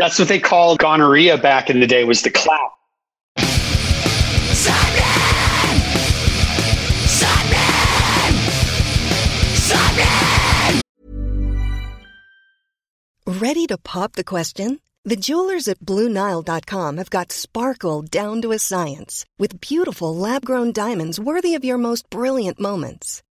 That's what they called gonorrhea back in the day was the clap. Simon! Simon! Simon! Ready to pop the question? The jewelers at BlueNile.com have got sparkle down to a science with beautiful lab grown diamonds worthy of your most brilliant moments.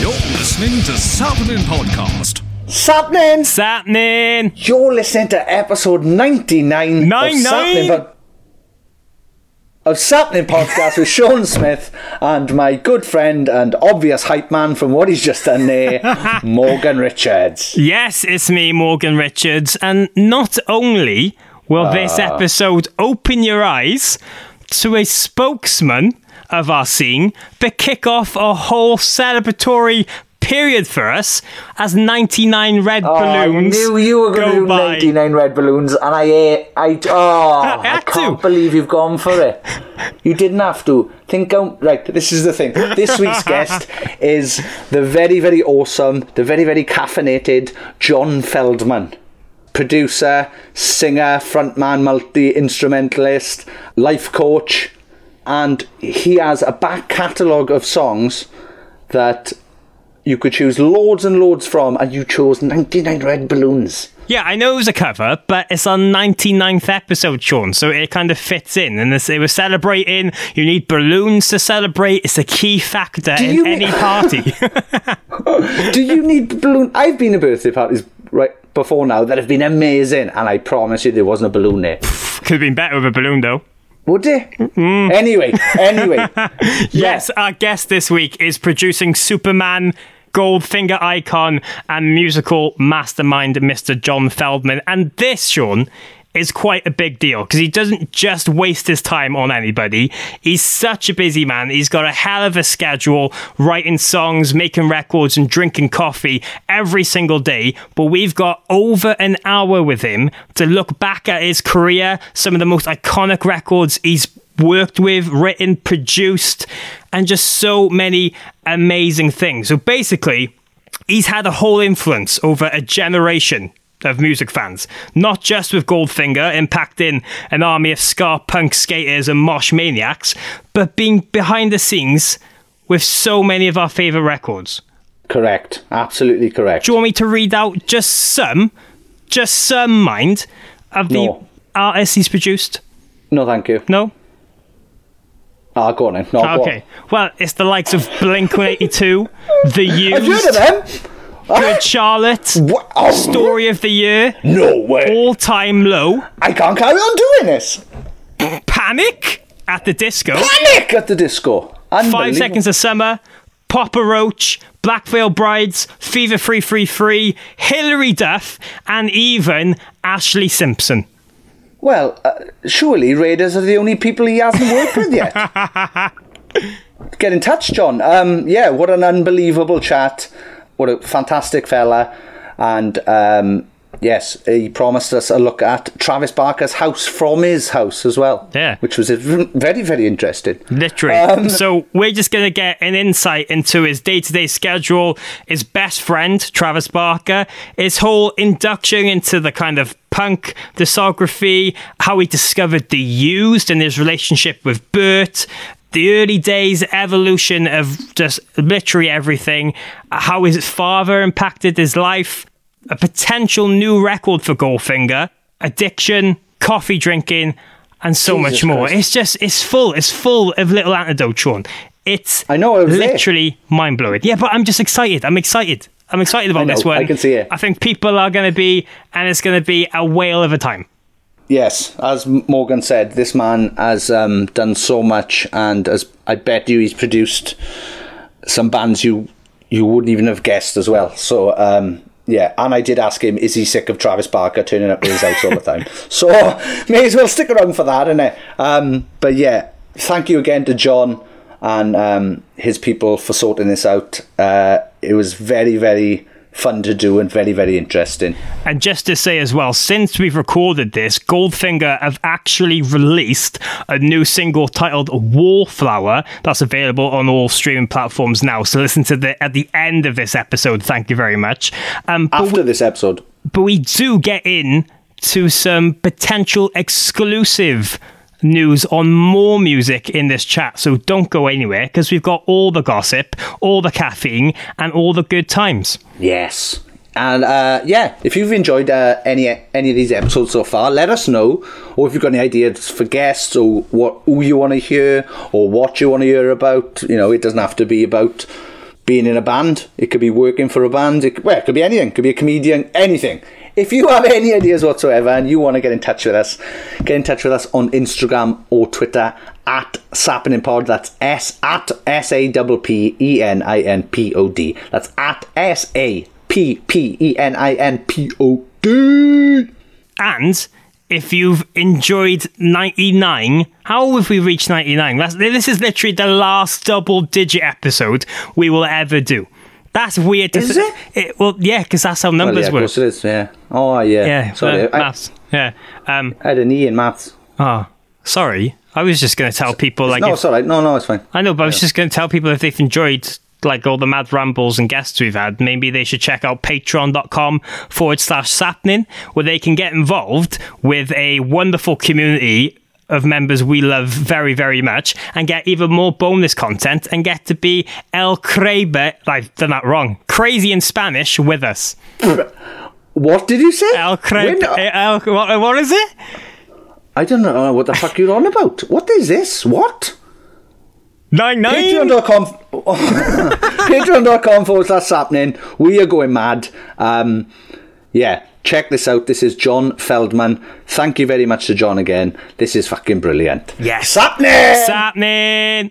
You're listening to Sappening Podcast. Sappening! Sappening! You're listening to episode 99 Nine, of nine? Of Sappening Podcast with Sean Smith and my good friend and obvious hype man from what he's just done there, Morgan Richards. Yes, it's me, Morgan Richards, and not only will this Ah. episode open your eyes to a spokesman of our scene, but kick off a whole celebratory period for us as 99 red Oh, balloons I knew you were going to do by. 99 red balloons, and I, uh, I, oh, I I, can't to. believe you've gone for it. You didn't have to. Think out, right, this is the thing. This week's guest is the very, very awesome, the very, very caffeinated John Feldman. Producer, singer, frontman, multi instrumentalist, life coach, and he has a back catalogue of songs that you could choose loads and loads from, and you chose 99 red balloons. Yeah, I know it was a cover, but it's our 99th episode, Sean, so it kind of fits in. And this, it was celebrating, you need balloons to celebrate. It's a key factor in you any party. Do you need balloon? I've been to birthday parties right before now that have been amazing, and I promise you there wasn't a balloon there. Could have been better with a balloon, though. Would it? Mm. Anyway, anyway. Yes, our guest this week is producing Superman, Goldfinger icon, and musical mastermind, Mr. John Feldman. And this, Sean, is quite a big deal because he doesn't just waste his time on anybody. He's such a busy man. He's got a hell of a schedule, writing songs, making records, and drinking coffee every single day. But we've got over an hour with him to look back at his career, some of the most iconic records he's worked with, written, produced, and just so many amazing things. So basically, he's had a whole influence over a generation of music fans, not just with Goldfinger impacting an army of ska punk skaters and mosh maniacs, but being behind the scenes with so many of our favourite records. correct. Absolutely correct. Do you want me to read out just some, just some mind of the No. artists he's produced? No, thank you. No? Ah, go on then. No, Okay. Well, it's the likes of Blink 182, The on. I've heard of them. Good Charlotte, What? Oh, Story of the Year, No way. All Time Low, I can't carry on doing this. Panic at the Disco, Panic at the disco. Five Seconds of Summer, Papa Roach, Black Veil Brides, Fever 333, Hilary Duff, and even Ashlee Simpson. Well, uh, surely Raiders are the only people he hasn't worked with yet. Get in touch, John. Um, yeah, what an unbelievable chat. What a fantastic fella. And um, yes, he promised us a look at Travis Barker's house from his house as well. Yeah. Which was very, very interesting. Literally. Um, so we're just going to get an insight into his day-to-day schedule, his best friend, Travis Barker, his whole induction into the kind of punk discography, how he discovered the used and his relationship with Bert, the early days evolution of just literally everything, how his father impacted his life, a potential new record for Goldfinger, addiction, coffee drinking, and so much more. Christ. It's just it's full. It's full of little antidotes, Sean. It's I know, I was there. literally mind blowing. Yeah, but I'm just excited. I'm excited. I'm excited about know, this one. I can see it. I think people are going to be, and it's going to be a whale of a time. Yes, as Morgan said, this man has um, done so much, and as I bet you, he's produced some bands you you wouldn't even have guessed as well. So um, yeah, and I did ask him, is he sick of Travis Barker turning up at his house all the time? So may as well stick around for that, innit? Um, but yeah, thank you again to John and um, his people for sorting this out. Uh, it was very very fun to do and very very interesting. And just to say as well, since we've recorded this, Goldfinger have actually released a new single titled Wallflower that's available on all streaming platforms now. So listen to the at the end of this episode. Thank you very much. Um, After this episode, but we do get in to some potential exclusive news on more music in this chat. So don't go anywhere because we've got all the gossip, all the caffeine, and all the good times. Yes. And uh, yeah, if you've enjoyed uh, any any of these episodes so far, let us know. Or if you've got any ideas for guests, or what who you want to hear, or what you want to hear about. You know, it doesn't have to be about being in a band. It could be working for a band. It, well, it could be anything. It could be a comedian. Anything. If you have any ideas whatsoever and you want to get in touch with us, get in touch with us on Instagram or Twitter at Sappening Pod. That's S at S A P P E N I N P O D. That's at S A P P E N I N P O D. And if you've enjoyed 99, how have we reached 99? That's, this is literally the last double digit episode we will ever do. That's weird. To Is th- it? Well, yeah, because that's how Well, numbers yeah, of work. course it is. Yeah. Oh, yeah. Yeah, Sorry, uh, I, maths. Yeah. Um, I had an E in maths. oh, sorry. I was just going to tell people like no, if- right. No, no, it's fine. I know, but I was just going to tell people if they've enjoyed like all the mad rambles and guests we've had, maybe they should check out patreon.com forward slash sapning, where they can get involved with a wonderful community of members we love very, very much and get even more bonus content and get to be El Crebe, I've done that wrong, crazy in Spanish with us. What did you say? El Crebe, uh, eh, El, what, what is it? I don't know what the fuck you're on about. What is this? What? Nine nine. Patreon.com Patreon.com forward slash happening. We are going mad. Um, yeah, check this out. This is John Feldman. Thank you very much to John again. This is fucking brilliant. Yes. Happening! Sapning.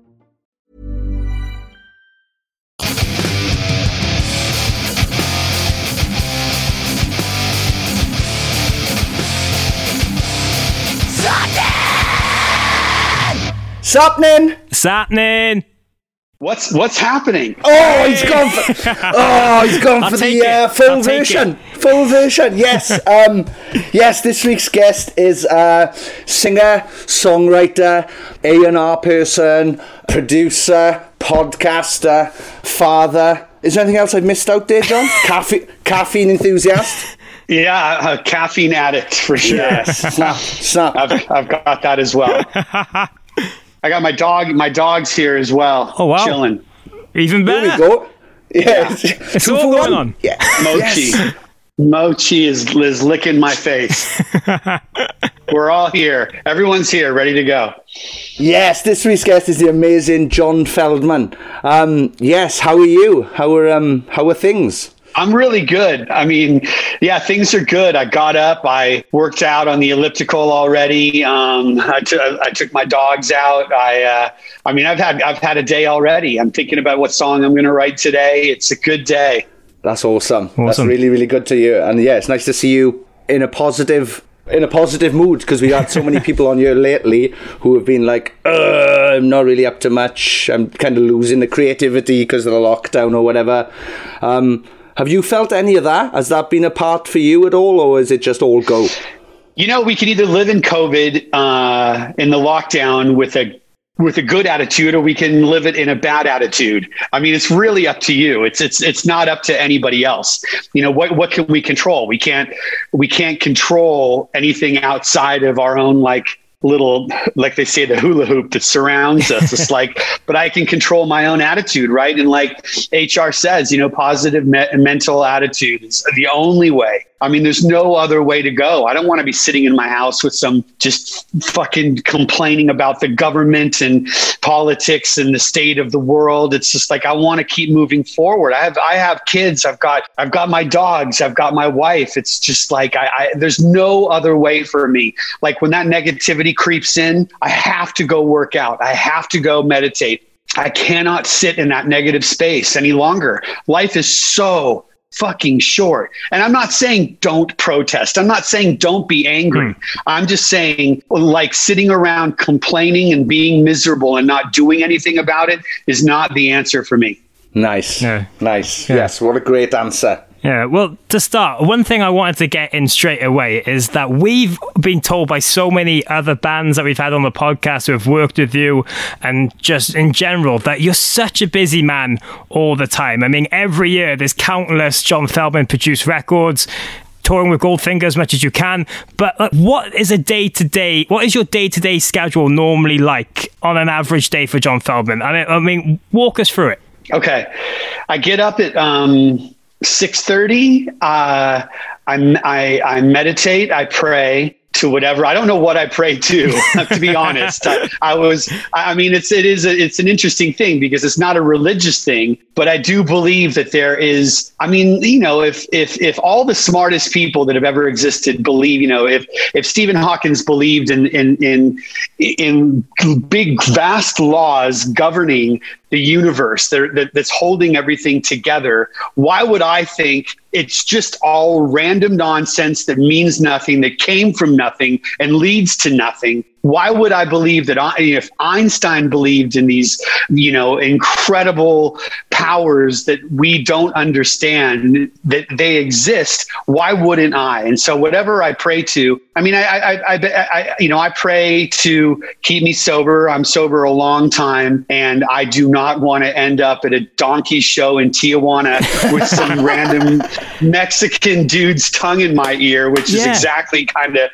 Sapnin! Sapning. What's what's happening? Oh, he's gone for, oh, he's gone for the uh, full I'll version. Full version, yes. Um, yes, this week's guest is uh, singer, songwriter, A&R person, producer, podcaster, father, Is there anything else I've missed out there, John? Caffe- caffeine enthusiast? Yeah, a caffeine addict for sure. Yes. Snap, snap. I've, I've got that as well. I got my dog. My dog's here as well. Oh, wow. chilling. Even There better. we go. Yeah. It's all going on. Yeah. Mochi. Yes. Mochi is, is licking my face. We're all here. Everyone's here, ready to go. Yes, this week's guest is the amazing John Feldman. Um, yes, how are you? How are um how are things? I'm really good. I mean, yeah, things are good. I got up. I worked out on the elliptical already. Um, I, t- I took my dogs out. I, uh, I mean, I've had I've had a day already. I'm thinking about what song I'm going to write today. It's a good day. That's awesome. That's really really good to hear. And yeah, it's nice to see you in a positive in a positive mood because we had so many people on here lately who have been like, uh, I'm not really up to much. I'm kind of losing the creativity because of the lockdown or whatever. Um, have you felt any of that? Has that been a part for you at all, or is it just all go? You know, we can either live in COVID uh, in the lockdown with a with a good attitude, or we can live it in a bad attitude. I mean, it's really up to you. It's it's it's not up to anybody else. You know, what what can we control? We can't we can't control anything outside of our own like little like they say the hula hoop that surrounds us. It's like but i can control my own attitude right? And like hr says you know positive me- mental attitude is the only way i mean there's no other way to go. I don't want to be sitting in my house with some just fucking complaining about the government and politics and the state of the world. It's just like i want to keep moving forward. I have i have kids. I've got i've got my dogs. I've got my wife. It's just like i, I there's no other way for me. Like when that negativity creeps in i have to go work out. I have to go meditate. I cannot sit in that negative space any longer. Life is so fucking short. And I'm not saying don't protest. I'm not saying don't be angry. Hmm. I'm just saying like sitting around complaining and being miserable and not doing anything about it is not the answer for me. Nice, Yeah. nice. Yes, what a great answer. Yeah, well, to start, one thing I wanted to get in straight away is that we've been told by so many other bands that we've had on the podcast who have worked with you and just in general that you're such a busy man all the time. I mean, every year there's countless John Feldman produced records. Touring with Goldfinger as much as you can, but like, what is a day to day? What is your day to day schedule normally like on an average day for John Feldman? I mean, I mean, walk us through it. Okay. I get up at um, 6.30. Uh, I, I, I meditate. I pray to whatever. I don't know what I pray to, to be honest. I, I was, I mean, it's, it is, a, it's an interesting thing because it's not a religious thing, but I do believe that there is, I mean, you know, if, if, if all the smartest people that have ever existed believe, you know, if, if Stephen Hawkins believed in, in, in, in big, vast laws governing the universe that, that, that's holding everything together, why would I think it's just all random nonsense that means nothing, that came from nothing and leads to nothing? Why would I believe that I, if Einstein believed in these, you know, incredible powers that we don't understand that they exist? Why wouldn't I? And so, whatever I pray to, I mean, I, I, I, I, you know, I pray to keep me sober. I'm sober a long time, and I do not want to end up at a donkey show in Tijuana with some random Mexican dude's tongue in my ear, which is exactly kind of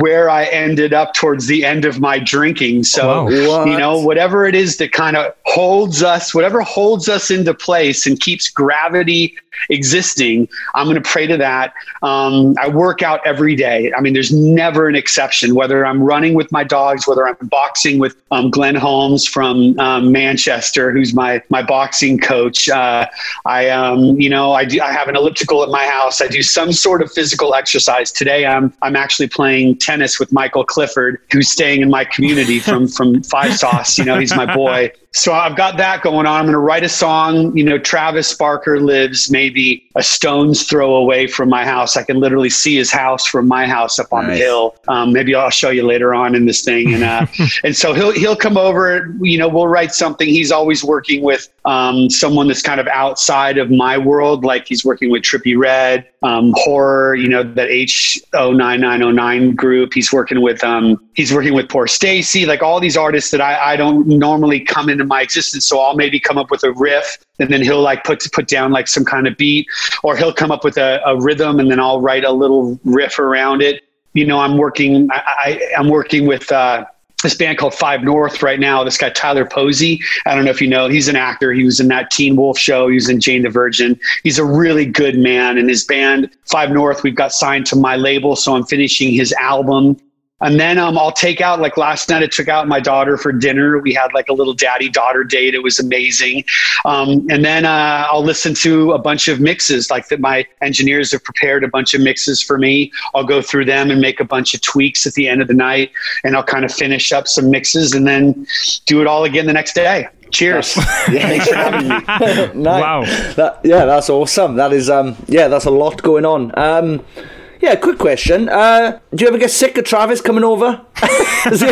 where I ended up towards the end of my drinking. So, Wow. you know, whatever it is that kind of holds us, whatever holds us into place and keeps gravity existing, I'm going to pray to that. Um, I work out every day. I mean, there's never an exception, whether I'm running with my dogs, whether I'm boxing with um, Glenn Holmes from um, Manchester, who's my, my boxing coach. Uh, I, um, you know, I, do, I have an elliptical at my house. I do some sort of physical exercise. Today, I'm, I'm actually playing tennis with Michael Clifford, who's staying in my community from, from Five Sauce. You know, he's my boy. So I've got that going on. I'm going to write a song. You know, Travis Barker lives maybe a stone's throw away from my house. I can literally see his house from my house up on Nice. the hill. Um, maybe I'll show you later on in this thing. And uh, and so he'll he'll come over. You know, we'll write something. He's always working with um, someone that's kind of outside of my world. Like he's working with Trippie Redd, um, horror. You know, that H O nine nine O nine group. He's working with um, he's working with Poorstacy. Like all these artists that I, I don't normally come into my existence. So I'll maybe come up with a riff and then he'll like put put down like some kind of beat, or he'll come up with a, a rhythm and then I'll write a little riff around it. You know, I'm working. I, I, I'm working with. Uh, this band called Five North right now. This guy Tyler Posey. I don't know if you know. He's an actor. He was in that Teen Wolf show. He was in Jane the Virgin. He's a really good man. And his band Five North, we've got signed to my label, so I'm finishing his album and then um, I'll take out, like last night, I took out my daughter for dinner. We had like a little daddy daughter date. It was amazing. Um, and then uh, I'll listen to a bunch of mixes, like that my engineers have prepared a bunch of mixes for me. I'll go through them and make a bunch of tweaks at the end of the night. And I'll kind of finish up some mixes and then do it all again the next day. Cheers. Thanks for having me. nice. Wow. That, yeah, that's awesome. That is, um, yeah, that's a lot going on. Um, yeah, quick question. Uh, do you ever get sick of Travis coming over? Because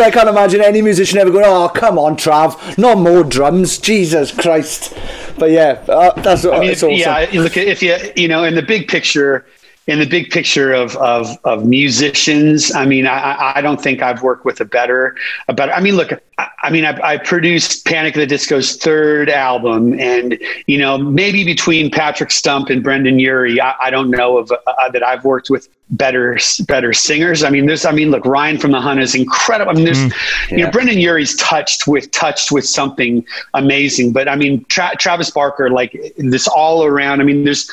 uh, I can't imagine any musician ever going, "Oh, come on, Trav, no more drums, Jesus Christ!" But yeah, uh, that's, I mean, awesome. yeah. Look, if you you know, in the big picture, in the big picture of, of, of musicians, I mean, I, I don't think I've worked with a better, a better, I mean, look, I, I mean, I, I, produced Panic at the Disco's third album and, you know, maybe between Patrick Stump and Brendon Urie, I, I don't know of uh, that I've worked with better, better singers. I mean, there's, I mean, look, Ryan from the Hunna is incredible. I mean, there's, mm, yeah. you know, Brendon Urie's touched with, touched with something amazing, but I mean, Tra- Travis Barker, like this all around, I mean, there's,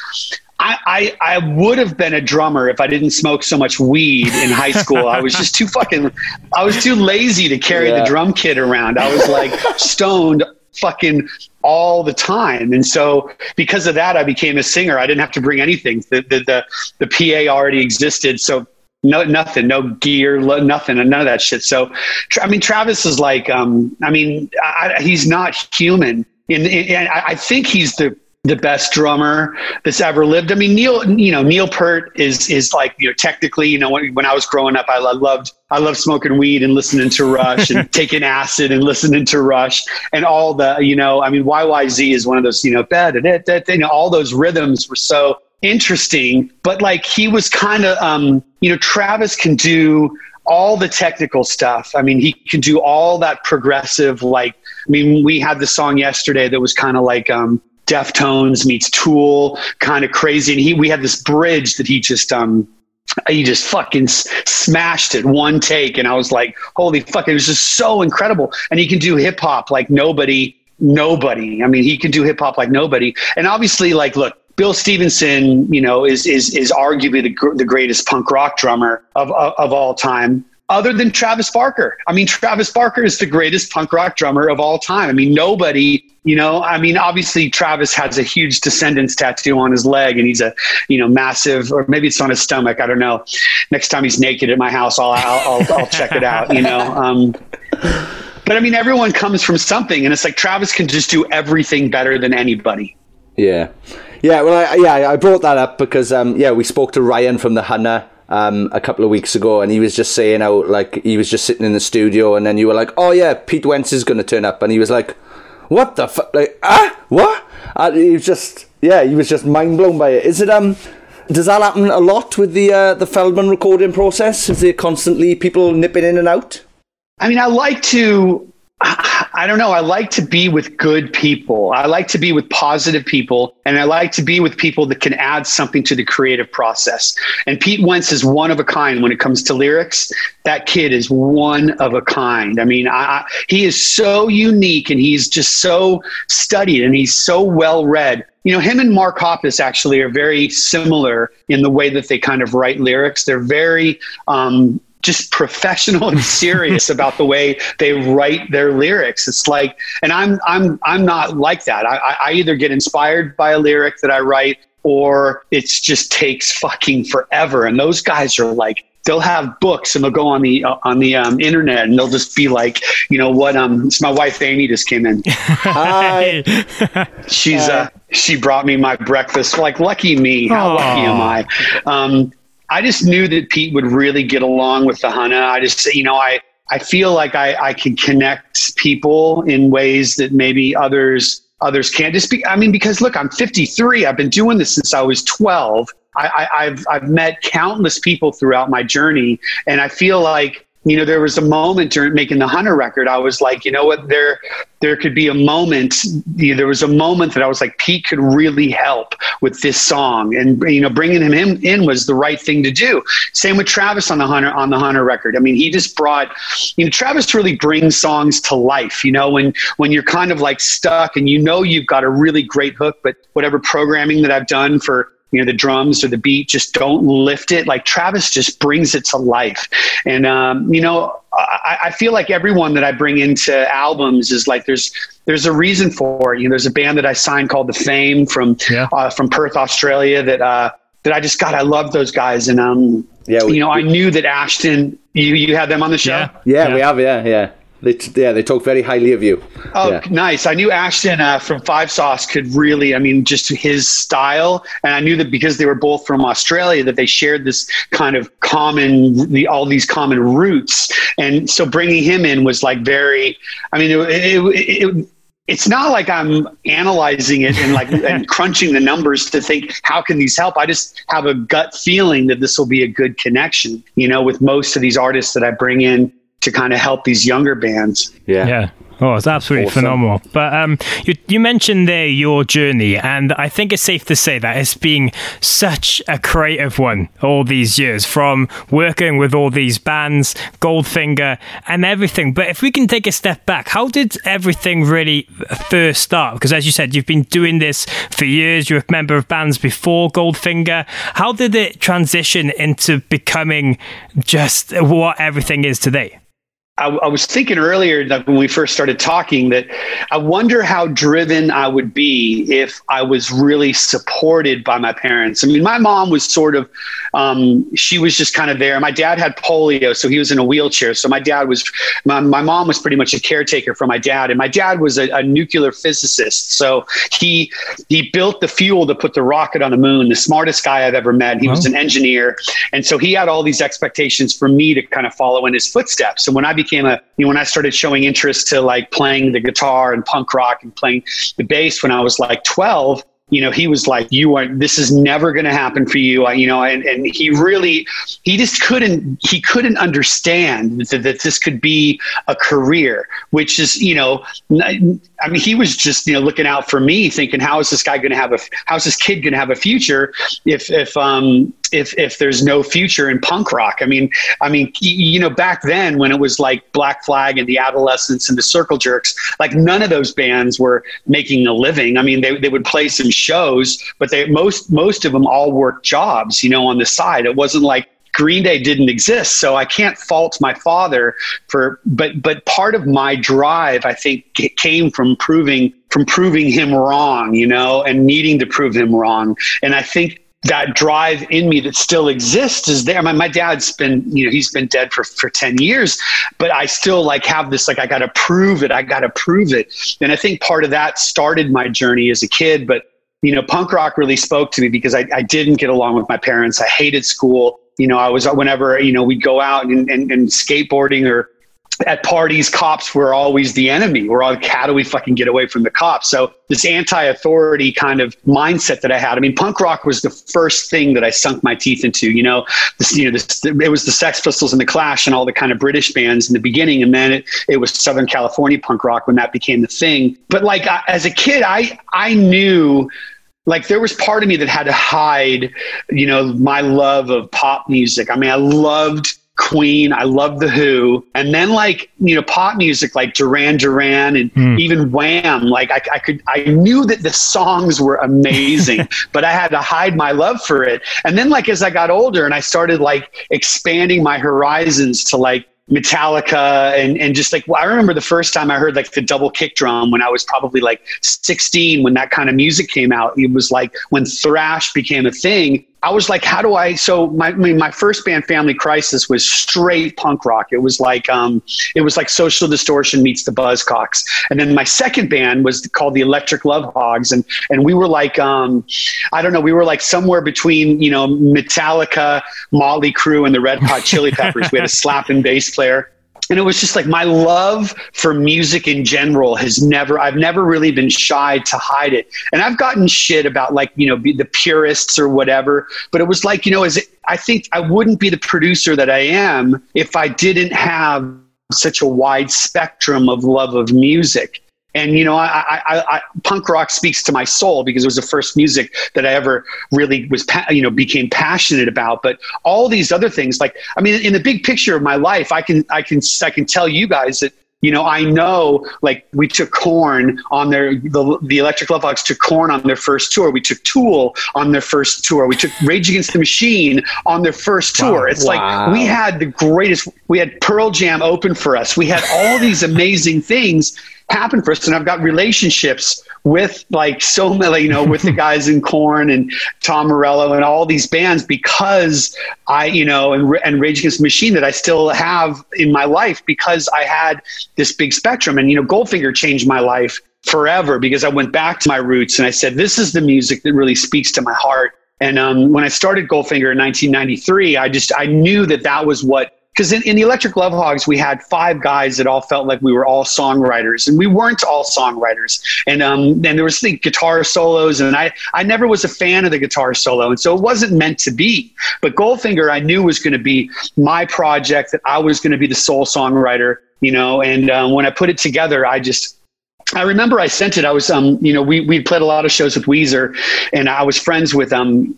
I, I, I would have been a drummer if I didn't smoke so much weed in high school. I was just too fucking, I was too lazy to carry yeah. the drum kit around. I was like stoned fucking all the time. And so because of that, I became a singer. I didn't have to bring anything. The, the, the, the PA already existed. So no, nothing, no gear, nothing, none of that shit. So, I mean, Travis is like, um, I mean, I, he's not human. And, and I think he's the the best drummer that's ever lived. I mean, Neil, you know, Neil Peart is is like you know technically, you know, when, when I was growing up, I loved I loved smoking weed and listening to Rush and taking acid and listening to Rush and all the you know, I mean, YYZ is one of those you know, that that you know, all those rhythms were so interesting. But like he was kind of, um, you know, Travis can do all the technical stuff. I mean, he can do all that progressive like. I mean, we had the song yesterday that was kind of like um, Deftones meets Tool, kind of crazy. And he, we had this bridge that he just, um, he just fucking smashed it one take. And I was like, holy fuck, it was just so incredible. And he can do hip hop like nobody, nobody. I mean, he can do hip hop like nobody. And obviously, like, look, Bill Stevenson, you know, is is is arguably the, the greatest punk rock drummer of, of, of all time other than Travis Barker. I mean, Travis Barker is the greatest punk rock drummer of all time. I mean, nobody, you know, I mean, obviously Travis has a huge Descendents tattoo on his leg and he's a, you know, massive, or maybe it's on his stomach. I don't know. Next time he's naked at my house, I'll, I'll, I'll, I'll check it out, you know. Um, but I mean, everyone comes from something and it's like Travis can just do everything better than anybody. Yeah. Yeah. Well, I, yeah, I brought that up because, um, yeah, we spoke to Ryan from the Hunna um, a couple of weeks ago, and he was just saying how like he was just sitting in the studio, and then you were like, "Oh yeah, Pete Wentz is going to turn up," and he was like, "What the fuck? Like ah what?" And he was just yeah, he was just mind blown by it. Is it um? Does that happen a lot with the uh, the Feldman recording process? Is there constantly people nipping in and out? I mean, I like to I don't know. I like to be with good people. I like to be with positive people, and I like to be with people that can add something to the creative process. And Pete Wentz is one of a kind when it comes to lyrics. That kid is one of a kind. I mean, I, he is so unique, and he's just so studied, and he's so well read. You know, him and Mark Hoppus actually are very similar in the way that they kind of write lyrics. They're very um, just professional and serious about the way they write their lyrics. It's like, and I'm I'm I'm not like that. I, I either get inspired by a lyric that I write, or it just takes fucking forever. And those guys are like they'll have books and they'll go on the uh, on the um, internet and they'll just be like, you know what? Um, it's my wife Amy just came in. Hi. She's uh, she brought me my breakfast. Like lucky me. How Aww. lucky am I? Um, I just knew that Pete would really get along with the Hunna. I just, you know, I, I feel like I, I can connect people in ways that maybe others others can't. Just be, I mean, because look, I'm 53. I've been doing this since I was 12. I, I, I've I've met countless people throughout my journey, and I feel like you know, there was a moment during making the Hunna record. I was like, you know what, there, there could be a moment. You know, there was a moment that I was like, Pete could really help with this song, and you know, bringing him in, in was the right thing to do. Same with Travis on the Hunna on the Hunna record. I mean, he just brought, you know, Travis really brings songs to life. You know, when when you're kind of like stuck and you know you've got a really great hook, but whatever programming that I've done for you know the drums or the beat just don't lift it. Like travis just brings it to life. And um, you know I, I, feel like everyone that i bring into albums is like there's there's a reason for it. You know there's a band that i signed called the Faim from yeah. uh, from perth australia that uh, that i just got i love those guys. And um yeah we, you know i knew that ashton you you had them on the show? Yeah, yeah, yeah. we have yeah yeah they, yeah, they talk very highly of you. Oh, yeah. nice! I knew Ashton uh, from Five Sauce could really, I mean, just his style, and I knew that because they were both from Australia, that they shared this kind of common, the, all these common roots, and so bringing him in was like very. I mean, it, it, it, it's not like I'm analyzing it and like and crunching the numbers to think how can these help. I just have a gut feeling that this will be a good connection, you know, with most of these artists that I bring in to kind of help these younger bands. Yeah. Yeah. Oh, it's absolutely awesome. phenomenal. But um, you, you mentioned there your journey, and I think it's safe to say that it's been such a creative one all these years, from working with all these bands, Goldfinger, and everything. But if we can take a step back, how did everything really first start? Because as you said, you've been doing this for years. You're a member of bands before Goldfinger. How did it transition into becoming just what everything is today? I, I, was thinking earlier that when we first started talking that I wonder how driven I would be if I was really supported by my parents. I mean, my mom was sort of, um, she was just kind of there. My dad had polio, so he was in a wheelchair. So my dad was, my, my mom was pretty much a caretaker for my dad, and my dad was a, a nuclear physicist. So he he built the fuel to put the rocket on the moon. The smartest guy I've ever met. He was an engineer, and so he had all these expectations for me to kind of follow in his footsteps. And when I became a, you know, when I started showing interest to like playing the guitar and punk rock and playing the bass when I was like 12, you know, he was like, "You are. This is never going to happen for you." I, you know, and and he really, he just couldn't. He couldn't understand that, that this could be a career, which is, you know, I mean, he was just you know looking out for me, thinking, "How is this guy going to have a? How's this kid going to have a future if if um if if there's no future in punk rock. I mean, I mean, you know, back then when it was like Black Flag and the Adolescents and the Circle Jerks, like none of those bands were making a living. I mean, they they would play some shows, but they most most of them all worked jobs, you know, on the side. It wasn't like Green Day didn't exist, so I can't fault my father for. But but part of my drive, I think, came from proving from proving him wrong, you know, and needing to prove him wrong. And I think that drive in me that still exists is there. My, my dad's been, you know, he's been dead for, for 10 years, but I still like have this, like, I got to prove it. I got to prove it. And I think part of that started my journey as a kid, but you know, punk rock really spoke to me because I, I didn't get along with my parents. I hated school. You know, I was whenever, you know, we'd go out and, and, and skateboarding or at parties, cops were always the enemy. We're all, how do we fucking get away from the cops? So this anti-authority kind of mindset that I had. I mean, punk rock was the first thing that I sunk my teeth into. You know, this, you know, this, it was the Sex Pistols and the Clash and all the kind of British bands in the beginning, and then it, it was Southern California punk rock when that became the thing. But like I, as a kid, I I knew like there was part of me that had to hide, you know, my love of pop music. I mean, I loved Queen. I love The Who. And then like, you know, pop music like Duran Duran and mm. even Wham. Like I, I could, I knew that the songs were amazing, but I had to hide my love for it. And then like as I got older and I started like expanding my horizons to like Metallica and, and just like well, I remember the first time I heard like the double kick drum when I was probably like 16 when that kind of music came out. It was like when thrash became a thing. I was like, how do I? So my I mean, my first band, Family Crisis, was straight punk rock. It was like um, it was like Social Distortion meets the Buzzcocks. And then my second band was called the Electric Love Hogs, and and we were like um, I don't know, we were like somewhere between you know Metallica, Motley Crue, and the Red Hot Chili Peppers. we had a slap and bass player and it was just like my love for music in general has never i've never really been shy to hide it. And i've gotten shit about like you know the purists or whatever. But it was like you know as it, i think i wouldn't be the producer that i am if i didn't have such a wide spectrum of love of music and you know, I, I, I, punk rock speaks to my soul because it was the first music that I ever really was, you know, became passionate about. But all these other things, like I mean, in the big picture of my life, I can, I can, I can tell you guys that you know, I know like we took Korn on their the, the Electric Love Hogs took Korn on their first tour. We took Tool on their first tour. We took Rage Against the Machine on their first tour. Wow. It's wow. like we had the greatest. We had Pearl Jam open for us. We had all these amazing things happen for us. And I've got relationships with like so many, you know, with the guys in Korn and Tom Morello and all these bands because I, you know, and, and Rage Against the Machine that I still have in my life because I had this big spectrum. And, you know, Goldfinger changed my life forever because I went back to my roots and I said, this is the music that really speaks to my heart. And um, when I started Goldfinger in 1993, I just I knew that that was what because in, in, the Electric Love Hogs, we had five guys that all felt like we were all songwriters, and we weren't all songwriters. And um, and there was the guitar solos, and I I never was a fan of the guitar solo, and so it wasn't meant to be. But Goldfinger, I knew was going to be my project that I was going to be the sole songwriter, you know. And um, when I put it together, I just I remember I sent it. I was, um, you know, we we played a lot of shows with Weezer, and I was friends with um,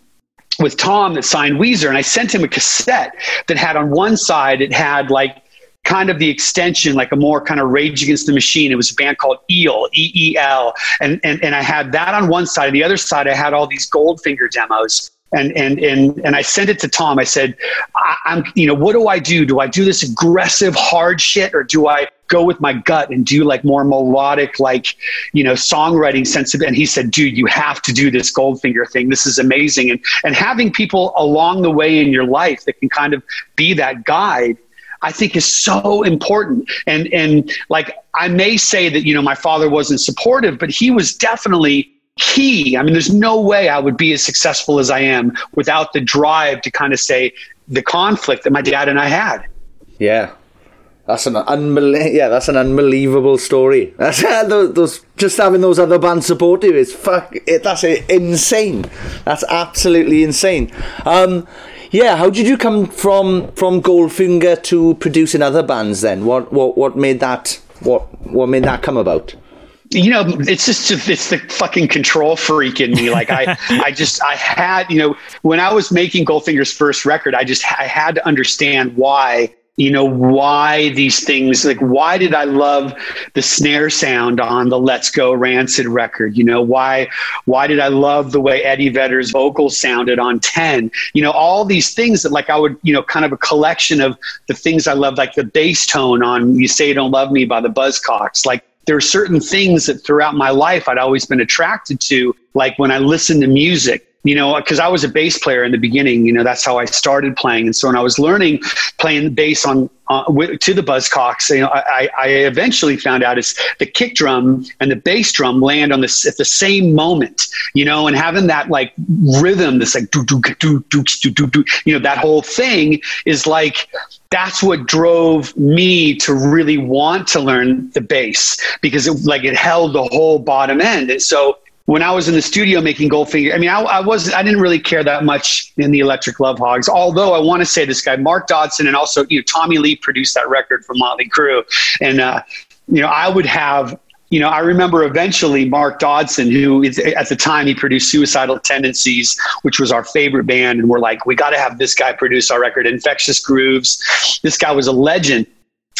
with Tom that signed Weezer, and I sent him a cassette that had on one side it had like kind of the extension, like a more kind of Rage Against the Machine. It was a band called Eel, E E L, and and and I had that on one side. On the other side, I had all these Goldfinger demos and and and and I sent it to Tom. I said, I, am you know, what do I do? Do I do this aggressive hard shit, or do I go with my gut and do like more melodic, like you know, songwriting sense of? And he said, dude, you have to do this Goldfinger thing. This is amazing, and and having people along the way in your life that can kind of be that guide. I think is so important. And and like I may say that you know my father wasn't supportive, but he was definitely key. I mean, there's no way I would be as successful as I am without the drive to kind of say the conflict that my dad and I had. Yeah. That's an unbelievable, yeah. That's an unbelievable story. That's those, those, just having those other bands support you is fuck. It, that's insane. That's absolutely insane. Um, yeah. How did you come from from Goldfinger to producing other bands? Then what what what made that what what made that come about? you know, it's just it's the fucking control freak in me. Like I, I just I had you know when I was making Goldfinger's first record, I just I had to understand why you know why these things like why did i love the snare sound on the let's go rancid record? You know why why did i love the way eddie vedder's vocals sounded on 10 you know all these things that like i would you know kind of a collection of the things i love like the bass tone on you say you don't love me by the buzzcocks. Like there are certain things that throughout my life I'd always been attracted to, like when I listen to music, you know, because I was a bass player in the beginning. You know, that's how I started playing. And so when I was learning playing the bass on uh, to the Buzzcocks, you know, I, I eventually found out it's the kick drum and the bass drum land on this at the same moment. You know, and having that like rhythm, this like do do do do do do, you know, that whole thing is like that's what drove me to really want to learn the bass because it, like it held the whole bottom end. And so when I was in the studio making Goldfinger, I mean, I, I was I didn't really care that much in the Electric Love Hogs. Although I want to say this guy Mark Dodson and also you know Tommy Lee produced that record for Motley Crue, and uh, you know I would have you know, I remember eventually Mark Dodson, who is, at the time he produced Suicidal Tendencies, which was our favorite band, and we're like, we got to have this guy produce our record, Infectious Grooves. This guy was a legend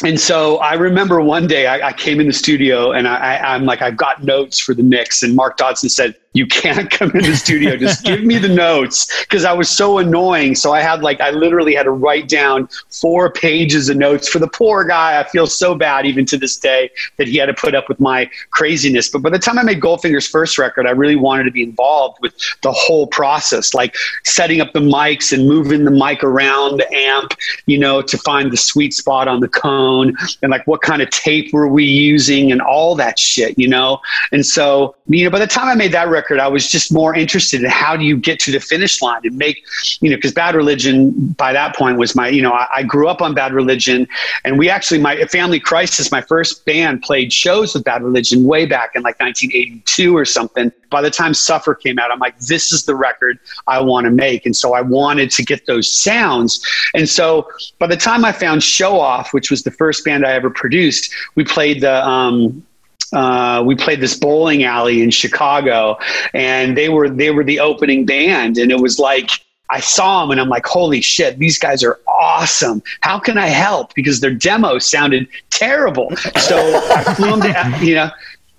and so I remember one day I, I came in the studio and I, am like, I've got notes for the mix. And Mark Dodson said, you can't come in the studio. Just give me the notes because I was so annoying. So I had like, I literally had to write down four pages of notes for the poor guy. I feel so bad even to this day that he had to put up with my craziness. But by the time I made Goldfinger's first record, I really wanted to be involved with the whole process, like setting up the mics and moving the mic around the amp you know, to find the sweet spot on the cone and like what kind of tape were we using and all that shit, you know? And so, you know, by the time I made that record, I was just more interested in how do you get to the finish line and make, you know, because Bad Religion by that point was my, you know, I, I grew up on Bad Religion and we actually, my Family Crisis, my first band played shows with Bad Religion way back in like 1982 or something. By the time Suffer came out, I'm like, this is the record I want to make. And so I wanted to get those sounds. And so by the time I found Show Off, which was the first band I ever produced, we played the, um, uh, we played this bowling alley in Chicago, and they were they were the opening band, and it was like I saw them, and I'm like, holy shit, these guys are awesome. How can I help? Because their demo sounded terrible. So I flew them to you know.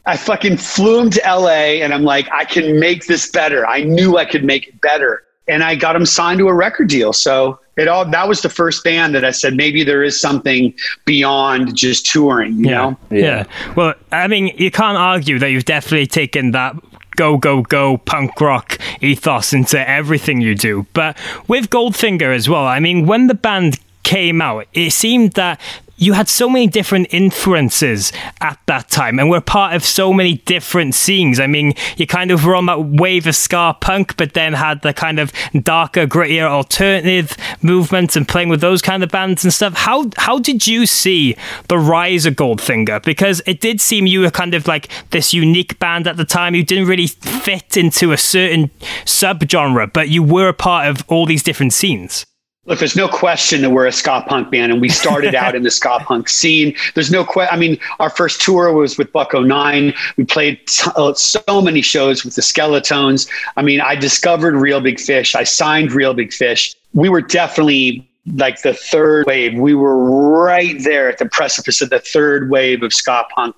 I fucking flew them to LA and I'm like, I can make this better. I knew I could make it better. And I got them signed to a record deal. So it all that was the first band that I said maybe there is something beyond just touring, you yeah. know? Yeah. yeah. Well, I mean, you can't argue that you've definitely taken that go, go, go punk rock ethos into everything you do. But with Goldfinger as well, I mean, when the band came out, it seemed that you had so many different influences at that time and were part of so many different scenes. I mean, you kind of were on that wave of ska punk, but then had the kind of darker, grittier alternative movements and playing with those kind of bands and stuff. How how did you see the rise of Goldfinger? Because it did seem you were kind of like this unique band at the time. You didn't really fit into a certain subgenre, but you were a part of all these different scenes. Look, there's no question that we're a ska punk band, and we started out in the ska punk scene. There's no question. I mean, our first tour was with Buck-O-Nine. We played t- uh, so many shows with the Skeletones. I mean, I discovered Real Big Fish. I signed Real Big Fish. We were definitely like the third wave. We were right there at the precipice of the third wave of ska punk.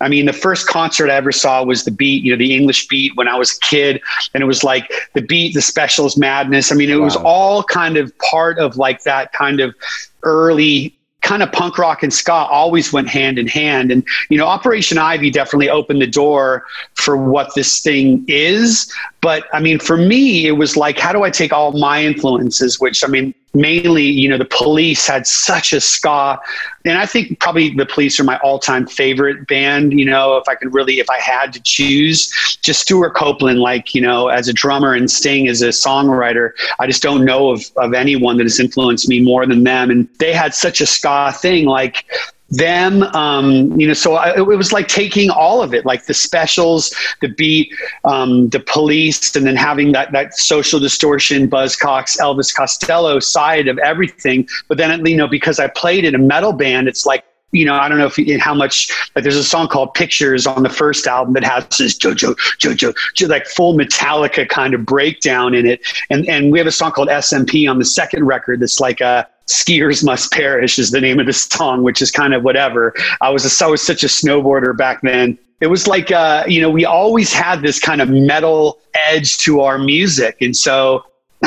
I mean, the first concert I ever saw was the beat, you know, the English beat when I was a kid. And it was like the beat, the specials madness. I mean, it wow. was all kind of part of like that kind of early kind of punk rock and ska always went hand in hand. And, you know, Operation Ivy definitely opened the door for what this thing is. But I mean, for me, it was like, how do I take all my influences, which I mean, mainly, you know, the police had such a ska. And I think probably the police are my all time favorite band. You know, if I could really, if I had to choose, just Stewart Copeland, like, you know, as a drummer and Sting as a songwriter, I just don't know of, of anyone that has influenced me more than them. And they had such a ska thing. Like, them um, you know so I, it was like taking all of it like the specials the beat um, the police and then having that that social distortion buzzcocks elvis costello side of everything. But then you know because i played in a metal band it's like you know, I don't know if you, how much like there's a song called Pictures on the first album that has this Jojo Jojo, Jojo like full Metallica kind of breakdown in it, and and we have a song called SMP on the second record that's like a skiers must perish is the name of the song which is kind of whatever. I was a, I was such a snowboarder back then. It was like uh, you know we always had this kind of metal edge to our music. And so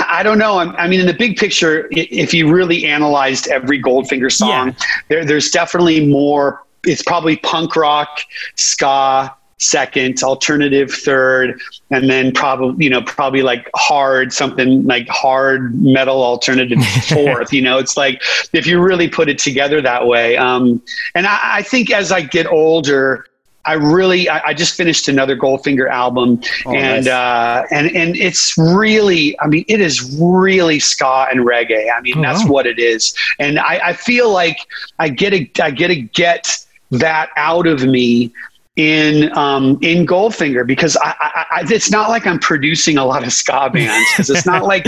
I don't know. I mean, in the big picture, if you really analyzed every Goldfinger song, yeah. there, there's definitely more. It's probably punk rock, ska, second, alternative third, and then probably you know probably like hard something like hard metal alternative fourth. you know, it's like if you really put it together that way. Um, and I, I think as I get older, I really, I, I, just finished another Goldfinger album, oh, and nice. uh, and and it's really, I mean, it is really ska and reggae. I mean, oh, that's wow. what it is, and I, I feel like I get a, I get to get that out of me in um, in Goldfinger because I, I, I, it's not like I'm producing a lot of ska bands because it's not like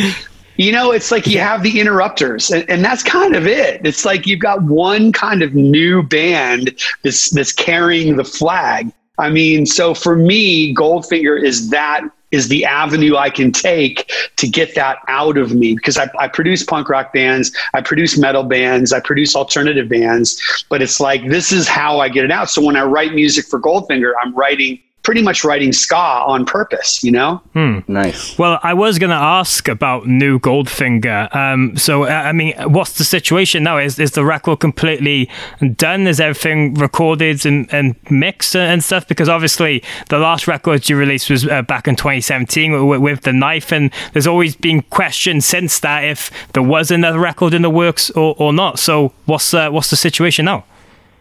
you know it's like you have the interrupters and, and, that's kind of it. It's like you've got one kind of new band that's that's carrying the flag. I mean so for me goldfinger is that is the avenue I can take to get that out of me because I, I, produce punk rock bands, I produce metal bands, I produce alternative bands, but it's like this is how I get it out. So when I write music for Goldfinger, I'm writing pretty much writing ska on purpose, you know? Hmm. Nice. Well, I was going to ask about New Goldfinger. Um, so, uh, I mean, what's the situation now? Is is the record completely done? Is everything recorded and, and mixed and stuff? Because obviously, the last record you released was uh, back in 2017 with, with, The Knife, and there's always been questions since that if there was another record in the works or, or not. So, what's uh, what's the situation now?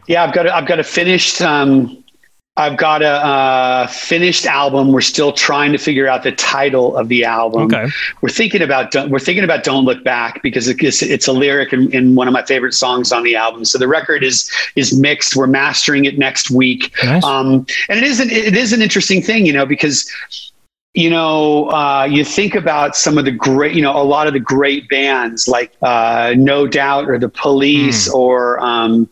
Yeah, I've got a, I've got a finished um, I've got a uh, finished album. We're still trying to figure out the title of the album. Okay. We're thinking about we're thinking about "Don't Look Back" because it's, it's a lyric in, in, one of my favorite songs on the album. So the record is is mixed. We're mastering it next week. Nice. Um, and it is an, it is an interesting thing, you know, because you know, uh, you think about some of the great, you know, a lot of the great bands like uh, No Doubt or The Police mm. or um,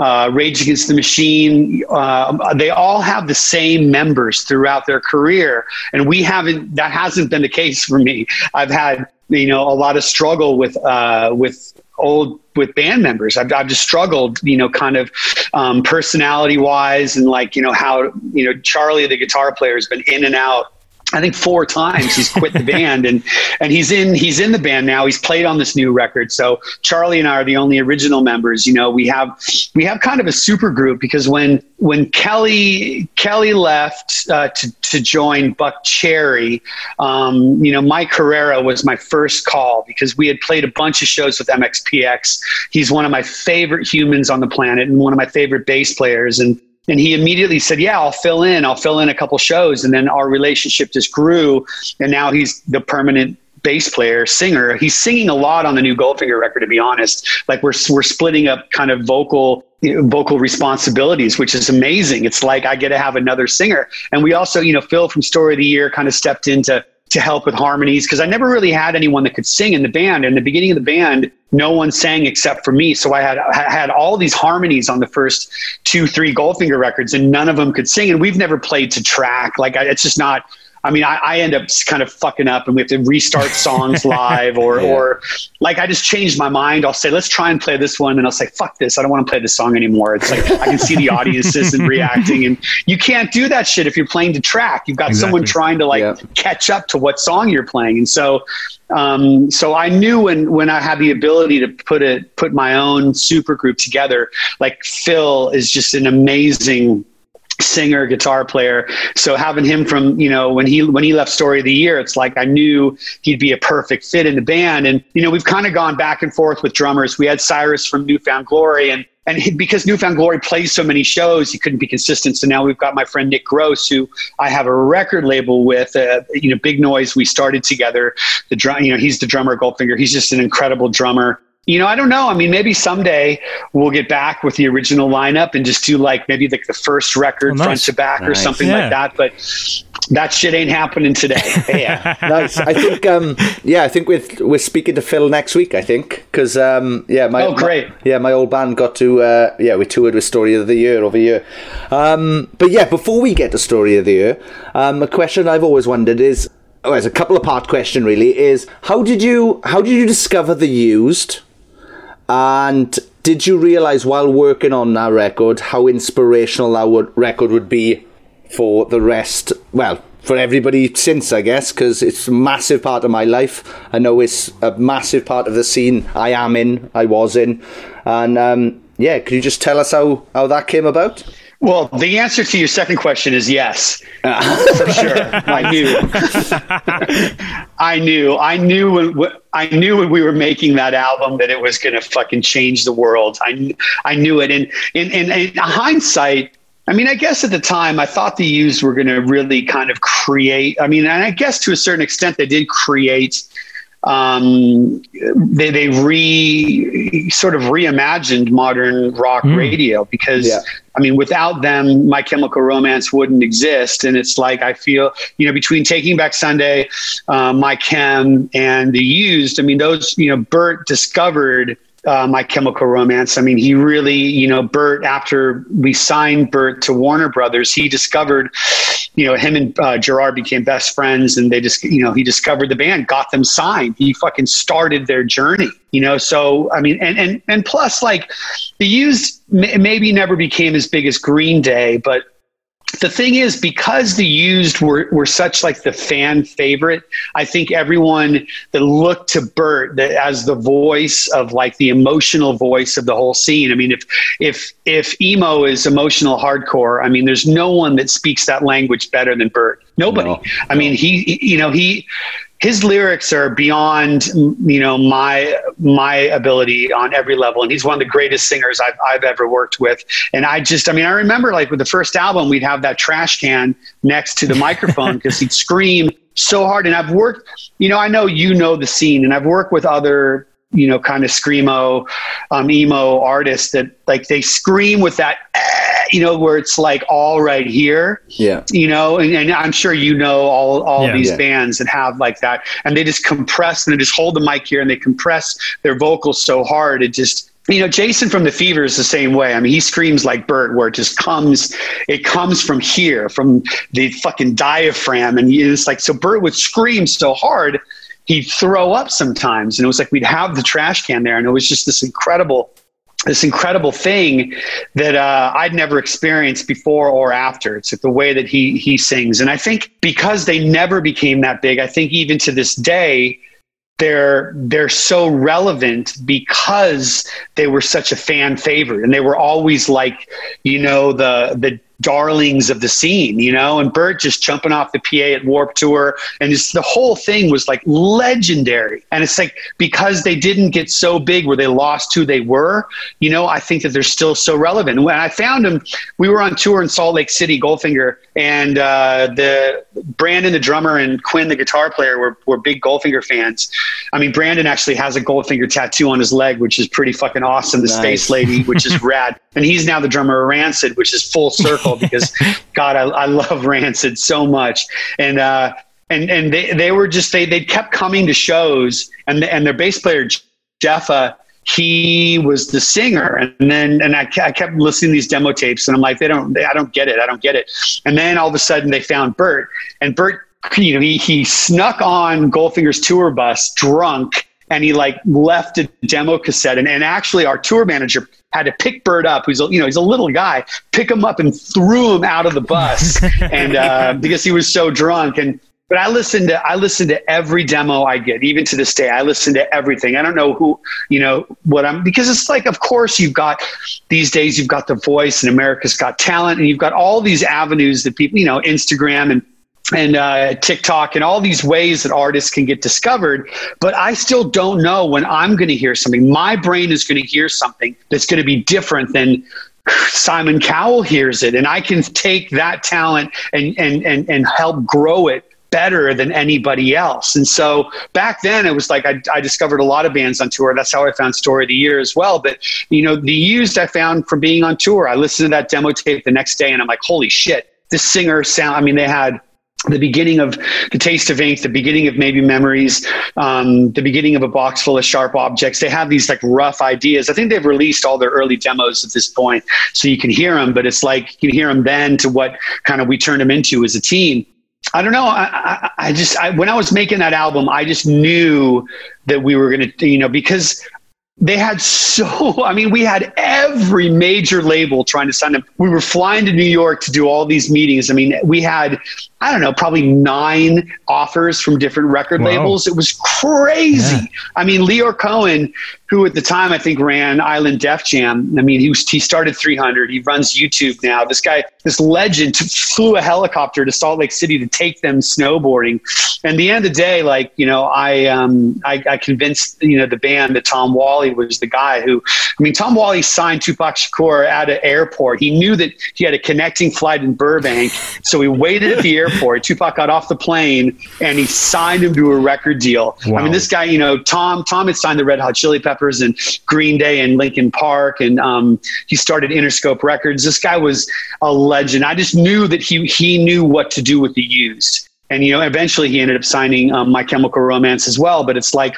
uh, Rage Against the Machine. Uh, they all have the same members throughout their career, and we haven't. That hasn't been the case for me. I've had, you know, a lot of struggle with uh, with old with band members. I've, I've just struggled, you know, kind of um, personality wise and like, you know, how, you know, Charlie, the guitar player, has been in and out I think four times he's quit the band and and he's in he's in the band now. He's played on this new record. So Charlie and I are the only original members. You know, we have we have kind of a super group because when when Kelly Kelly left uh, to to join Buckcherry, um, you know, Mike Herrera was my first call because we had played a bunch of shows with MXPX. He's one of my favorite humans on the planet and one of my favorite bass players and and he immediately said, "Yeah, I'll fill in. I'll fill in a couple shows." And then our relationship just grew, and now he's the permanent bass player, singer. He's singing a lot on the new Goldfinger record. To be honest, like we're we're splitting up kind of vocal vocal responsibilities, which is amazing. It's like I get to have another singer, and we also, you know, Phil from Story of the Year kind of stepped into to help with harmonies because I never really had anyone that could sing in the band. In the beginning of the band, no one sang except for me. So I had I had all these harmonies on the first two, three Goldfinger records, and none of them could sing. And we've never played to track. Like it's just not I mean, I, I, end up kind of fucking up and we have to restart songs live or, yeah. or like I just changed my mind. I'll say, let's try and play this one. And I'll say, fuck this. I don't want to play this song anymore. It's like, I can see the audiences and reacting and you can't do that shit if you're playing to track. You've got exactly. someone trying to like yeah. catch up to what song you're playing. And so, um, so I knew when, when I had the ability to put it, put my own super group together, like Phil is just an amazing singer guitar player so having him from you know when he when he left story of the year it's like i knew he'd be a perfect fit in the band and you know we've kind of gone back and forth with drummers we had cyrus from New Found Glory and and he, because New Found Glory plays so many shows, he couldn't be consistent. So now we've got my friend Nick Gross, who I have a record label with. Uh, you know, Big Noise. We started together. The drum, you know, he's the drummer, Goldfinger. He's just an incredible drummer. You know, I don't know. I mean, maybe someday we'll get back with the original lineup and just do like maybe like the first record oh, nice. front to back nice. or something yeah. like that. But that shit ain't happening today. Yeah, nice. I think, um, yeah, I think we're we're speaking to Phil next week. I think because, um, yeah, my oh great, my, yeah, my old band got to, uh, yeah, we toured with Story of the Year over here. Um, but yeah, before we get to Story of the Year, um, a question I've always wondered is. Oh, it's a couple of part question really is how did you how did you discover the used and did you realize while working on that record how inspirational that would, record would be for the rest? Well, for everybody since, I guess, because it's a massive part of my life. I know it's a massive part of the scene I am in, I was in. And um, yeah, could you just tell us how, how that came about? Well, the answer to your second question is yes, for sure. I knew. I knew. I knew when I knew when we were making that album that it was going to fucking change the world. I I knew it. And in, in, in hindsight, I mean, I guess at the time I thought the Used were going to really kind of create. I mean, and I guess to a certain extent they did create um, they they re sort of reimagined modern rock mm. radio because yeah. I mean without them My Chemical Romance wouldn't exist and it's like I feel you know between Taking Back Sunday, uh, My Chem and the Used I mean those you know Bert discovered uh, My Chemical Romance. I mean, he really, you know, Bert, after we signed Bert to Warner Brothers, he discovered, you know, him and uh, Gerard became best friends and they just, you know, he discovered the band, got them signed. He fucking started their journey, you know? So, I mean, and, and, and plus, like, the used maybe never became as big as Green Day, but the thing is because the used were, were such like the fan favorite i think everyone that looked to bert that, as the voice of like the emotional voice of the whole scene i mean if if if emo is emotional hardcore i mean there's no one that speaks that language better than bert. Nobody. No, i mean he you know he his lyrics are beyond you know my my ability on every level. And he's one of the greatest singers I've, I've ever worked with. And i just i mean i remember like with the first album we'd have that trash can next to the microphone because he'd scream so hard. And i've worked you know i know you know the scene and i've worked with other you know kind of screamo um, emo artists that like they scream with that eh, you know where it's like all right here Yeah. you know, and, and I'm sure you know all all Yeah. these Yeah. bands that have like that, and they just compress and they just hold the mic here and they compress their vocals so hard it just. You know, Jason from the Fever is the same way. I mean, he screams like Bert, where it just comes, it comes from here, from the fucking diaphragm, and it's like so. Bert would scream so hard, he'd throw up sometimes, and it was like we'd have the trash can there, and it was just this incredible this incredible thing that uh, I'd never experienced before or after. It's like the way that he he sings, and I think because they never became that big, I think even to this day they're they're so relevant because they were such a fan favorite, and they were always like you know the the darlings of the scene, you know, and Bert just jumping off the PA at Warp Tour. And just the whole thing was like legendary. And it's like because they didn't get so big where they lost who they were, you know, I think that they're still so relevant. When I found them, we were on tour in Salt Lake City, Goldfinger, and uh, the Brandon, the drummer, and Quinn, the guitar player, were, were big Goldfinger fans. I mean, Brandon actually has a Goldfinger tattoo on his leg, which is pretty fucking awesome. The Nice. Space Lady, which is rad. And he's now the drummer of Rancid, which is full circle because, God, I, I love Rancid so much. And, uh, and, and they, they were just, they, they kept coming to shows and, and their bass player, Jepha, he was the singer. And then and I, I kept listening to these demo tapes and i'm like they don't they, i don't get it. I don't get it. And then all of a sudden they found bert and bert you know he, he snuck on goldfinger's tour bus drunk and he like left a demo cassette and, and actually our tour manager had to pick Bert up who's a, you know he's a little guy pick him up and threw him out of the bus and uh, because he was so drunk and but I listen to I listen to every demo I get, even to this day. I listen to everything. I don't know who, you know, what I'm because it's like, of course, you've got these days you've got the voice and America's Got Talent, and you've got all these avenues that people, you know, Instagram and and uh, TikTok and all these ways that artists can get discovered. But I still don't know when I'm going to hear something. My brain is going to hear something that's going to be different than Simon Cowell hears it, and I can take that talent and and and and help grow it better than anybody else. And so back then it was like I, I, discovered a lot of bands on tour. That's how I found Story of the Year as well. But you know, the used I found from being on tour. I listened to that demo tape the next day and I'm like, holy shit, this singer sound I mean, they had the beginning of the taste of ink the beginning of maybe memories um, the beginning of a box full of sharp objects. They have these like rough ideas. I think they've released all their early demos at this point so you can hear them but it's like you can hear them then to what kind of we turned them into as a team. I don't know. I, I, I just I, when I was making that album, I just knew that we were going to, you know, because they had so. I mean, we had every major label trying to sign them. We were flying to New York to do all these meetings. I mean, we had I don't know, probably nine offers from different record Wow. labels. It was crazy. I mean, Leo Cohen, who at the time I think ran Island Def Jam. I mean, he was he started 300. He runs YouTube now. This guy, this legend, flew a helicopter to Salt Lake City to take them snowboarding. And the end of the day, like you know, I um I, I convinced you know the band that Tom Whalley was the guy who. I mean, Tom Whalley signed Tupac Shakur at an airport. He knew that he had a connecting flight in Burbank, so he waited at the airport. Tupac got off the plane and he signed him to a record deal. I mean, this guy, you know, Tom Tom had signed the Red Hot Chili Peppers and Green Day and Linkin Park, and um, he started Interscope Records. This guy was a legend. I just knew that he he knew what to do with the used, and you know, eventually he ended up signing um, My Chemical Romance as well. But it's like.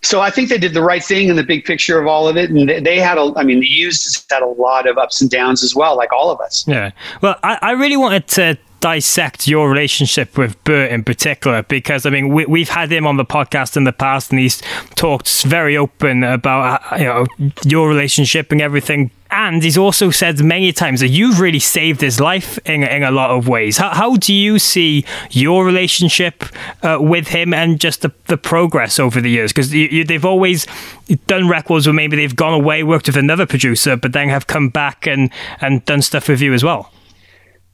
So I think they did the right thing in the big picture of all of it, and they, they had a. I mean, the used had a lot of ups and downs as well, like all of us. Yeah. Well, I, I really wanted to dissect your relationship with Bert in particular because I mean we, we've had him on the podcast in the past and he's talked very open about uh, you know your relationship and everything and he's also said many times that you've really saved his life in, in a lot of ways. How, how do you see your relationship uh, with him and just the, the progress over the years? Because they've always done records where maybe they've gone away, worked with another producer, but then have come back and, and done stuff with you as well.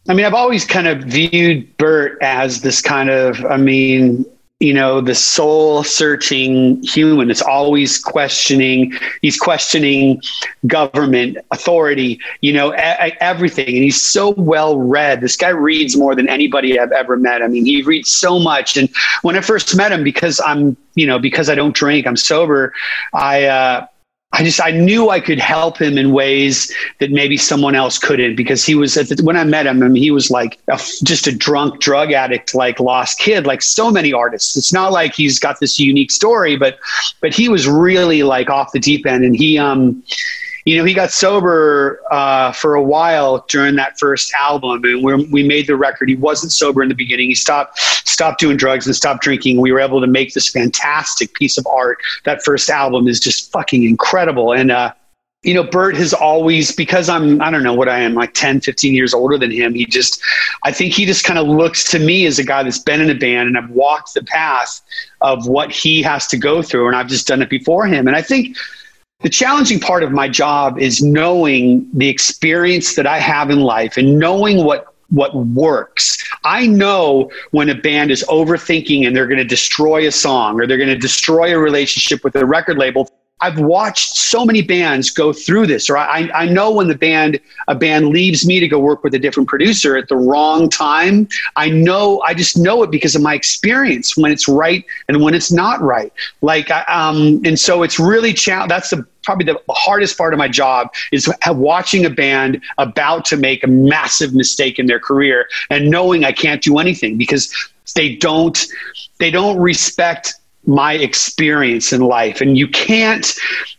I mean, I've always kind of viewed Bert as this kind of, I mean, you know, the soul searching human. It's always questioning. He's questioning government, authority, you know, a- everything. And he's so well read. This guy reads more than anybody I've ever met. I mean, he reads so much. And when I first met him, because I'm, you know, because I don't drink, I'm sober, I, uh, I just I knew I could help him in ways that maybe someone else couldn't because he was the, when I met him I mean, he was like a, just a drunk drug addict like lost kid like so many artists. It's not like he's got this unique story but but he was really like off the deep end and he um you know, he got sober uh, for a while during that first album, and we we made the record. He wasn't sober in the beginning. He stopped stopped doing drugs and stopped drinking. We were able to make this fantastic piece of art. That first album is just fucking incredible, and. Uh, you know, Bert has always, because I'm, I don't know what I am, like 10, 15 years older than him. He just, I think he just kind of looks to me as a guy that's been in a band and I've walked the path of what he has to go through. And I've just done it before him. And I think the challenging part of my job is knowing the experience that I have in life and knowing what what works. I know when a band is overthinking and they're going to destroy a song or they're going to destroy a relationship with a record label I've watched so many bands go through this, or I, I know when the band a band leaves me to go work with a different producer at the wrong time. I know, I just know it because of my experience when it's right and when it's not right. Like, um, and so it's really challenge. That's the probably the hardest part of my job is watching a band about to make a massive mistake in their career and knowing I can't do anything because they don't they don't respect my experience in life. And you can't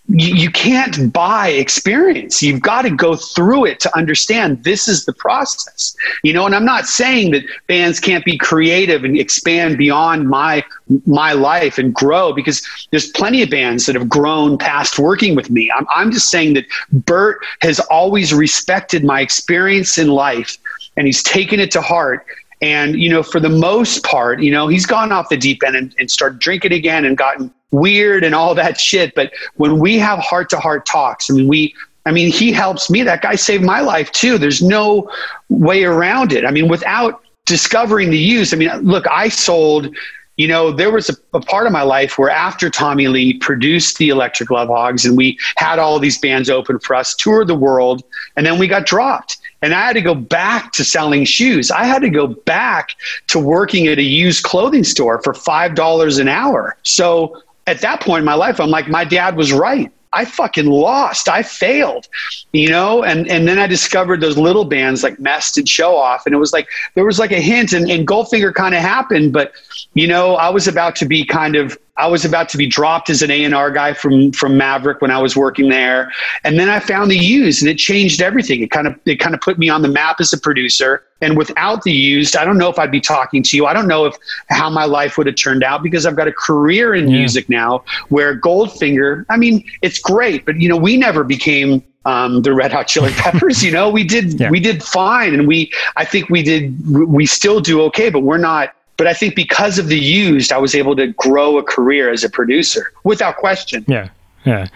you, can't buy experience. You've got to go through it to understand this is the process. You know and i'm not saying that bands can't be creative and expand beyond my my life and grow because there's plenty of bands that have grown past working with me. I'm, I'm just saying that bert has always respected my experience in life and he's taken it to heart and, you know, for the most part, you know, he's gone off the deep end and, and started drinking again and gotten weird and all that shit. But when we have heart to heart talks, I mean, we, I mean, he helps me. That guy saved my life too. There's no way around it. I mean, without discovering the use, I mean, look, I sold you know, there was a, a, part of my life where after Tommy Lee produced the Electric Love Hogs and we had all these bands open for us, toured the world, and then we got dropped. And I had to go back to selling shoes. I had to go back to working at a used clothing store for $5 an hour. So at that point in my life, I'm like, my dad was right. I fucking lost. I failed, you know. And and then I discovered those little bands like Mest and Show Off, and it was like there was like a hint, and, and Goldfinger kind of happened, but you know, I was about to be kind of I was about to be dropped as an A&R guy from from Maverick when I was working there. And then I found the used and it changed everything. It kind of it kind of put me on the map as a producer. And without the used, I don't know if I'd be talking to you. I don't know if how my life would have turned out because I've got a career in yeah. music now where Goldfinger, I mean, it's great, but you know, we never became um, the Red Hot Chili Peppers. You know, we did yeah. we did fine, and we I think we did we still do okay, but we're not but I think because of the used, I was able to grow a career as a producer without question. Yeah, yeah.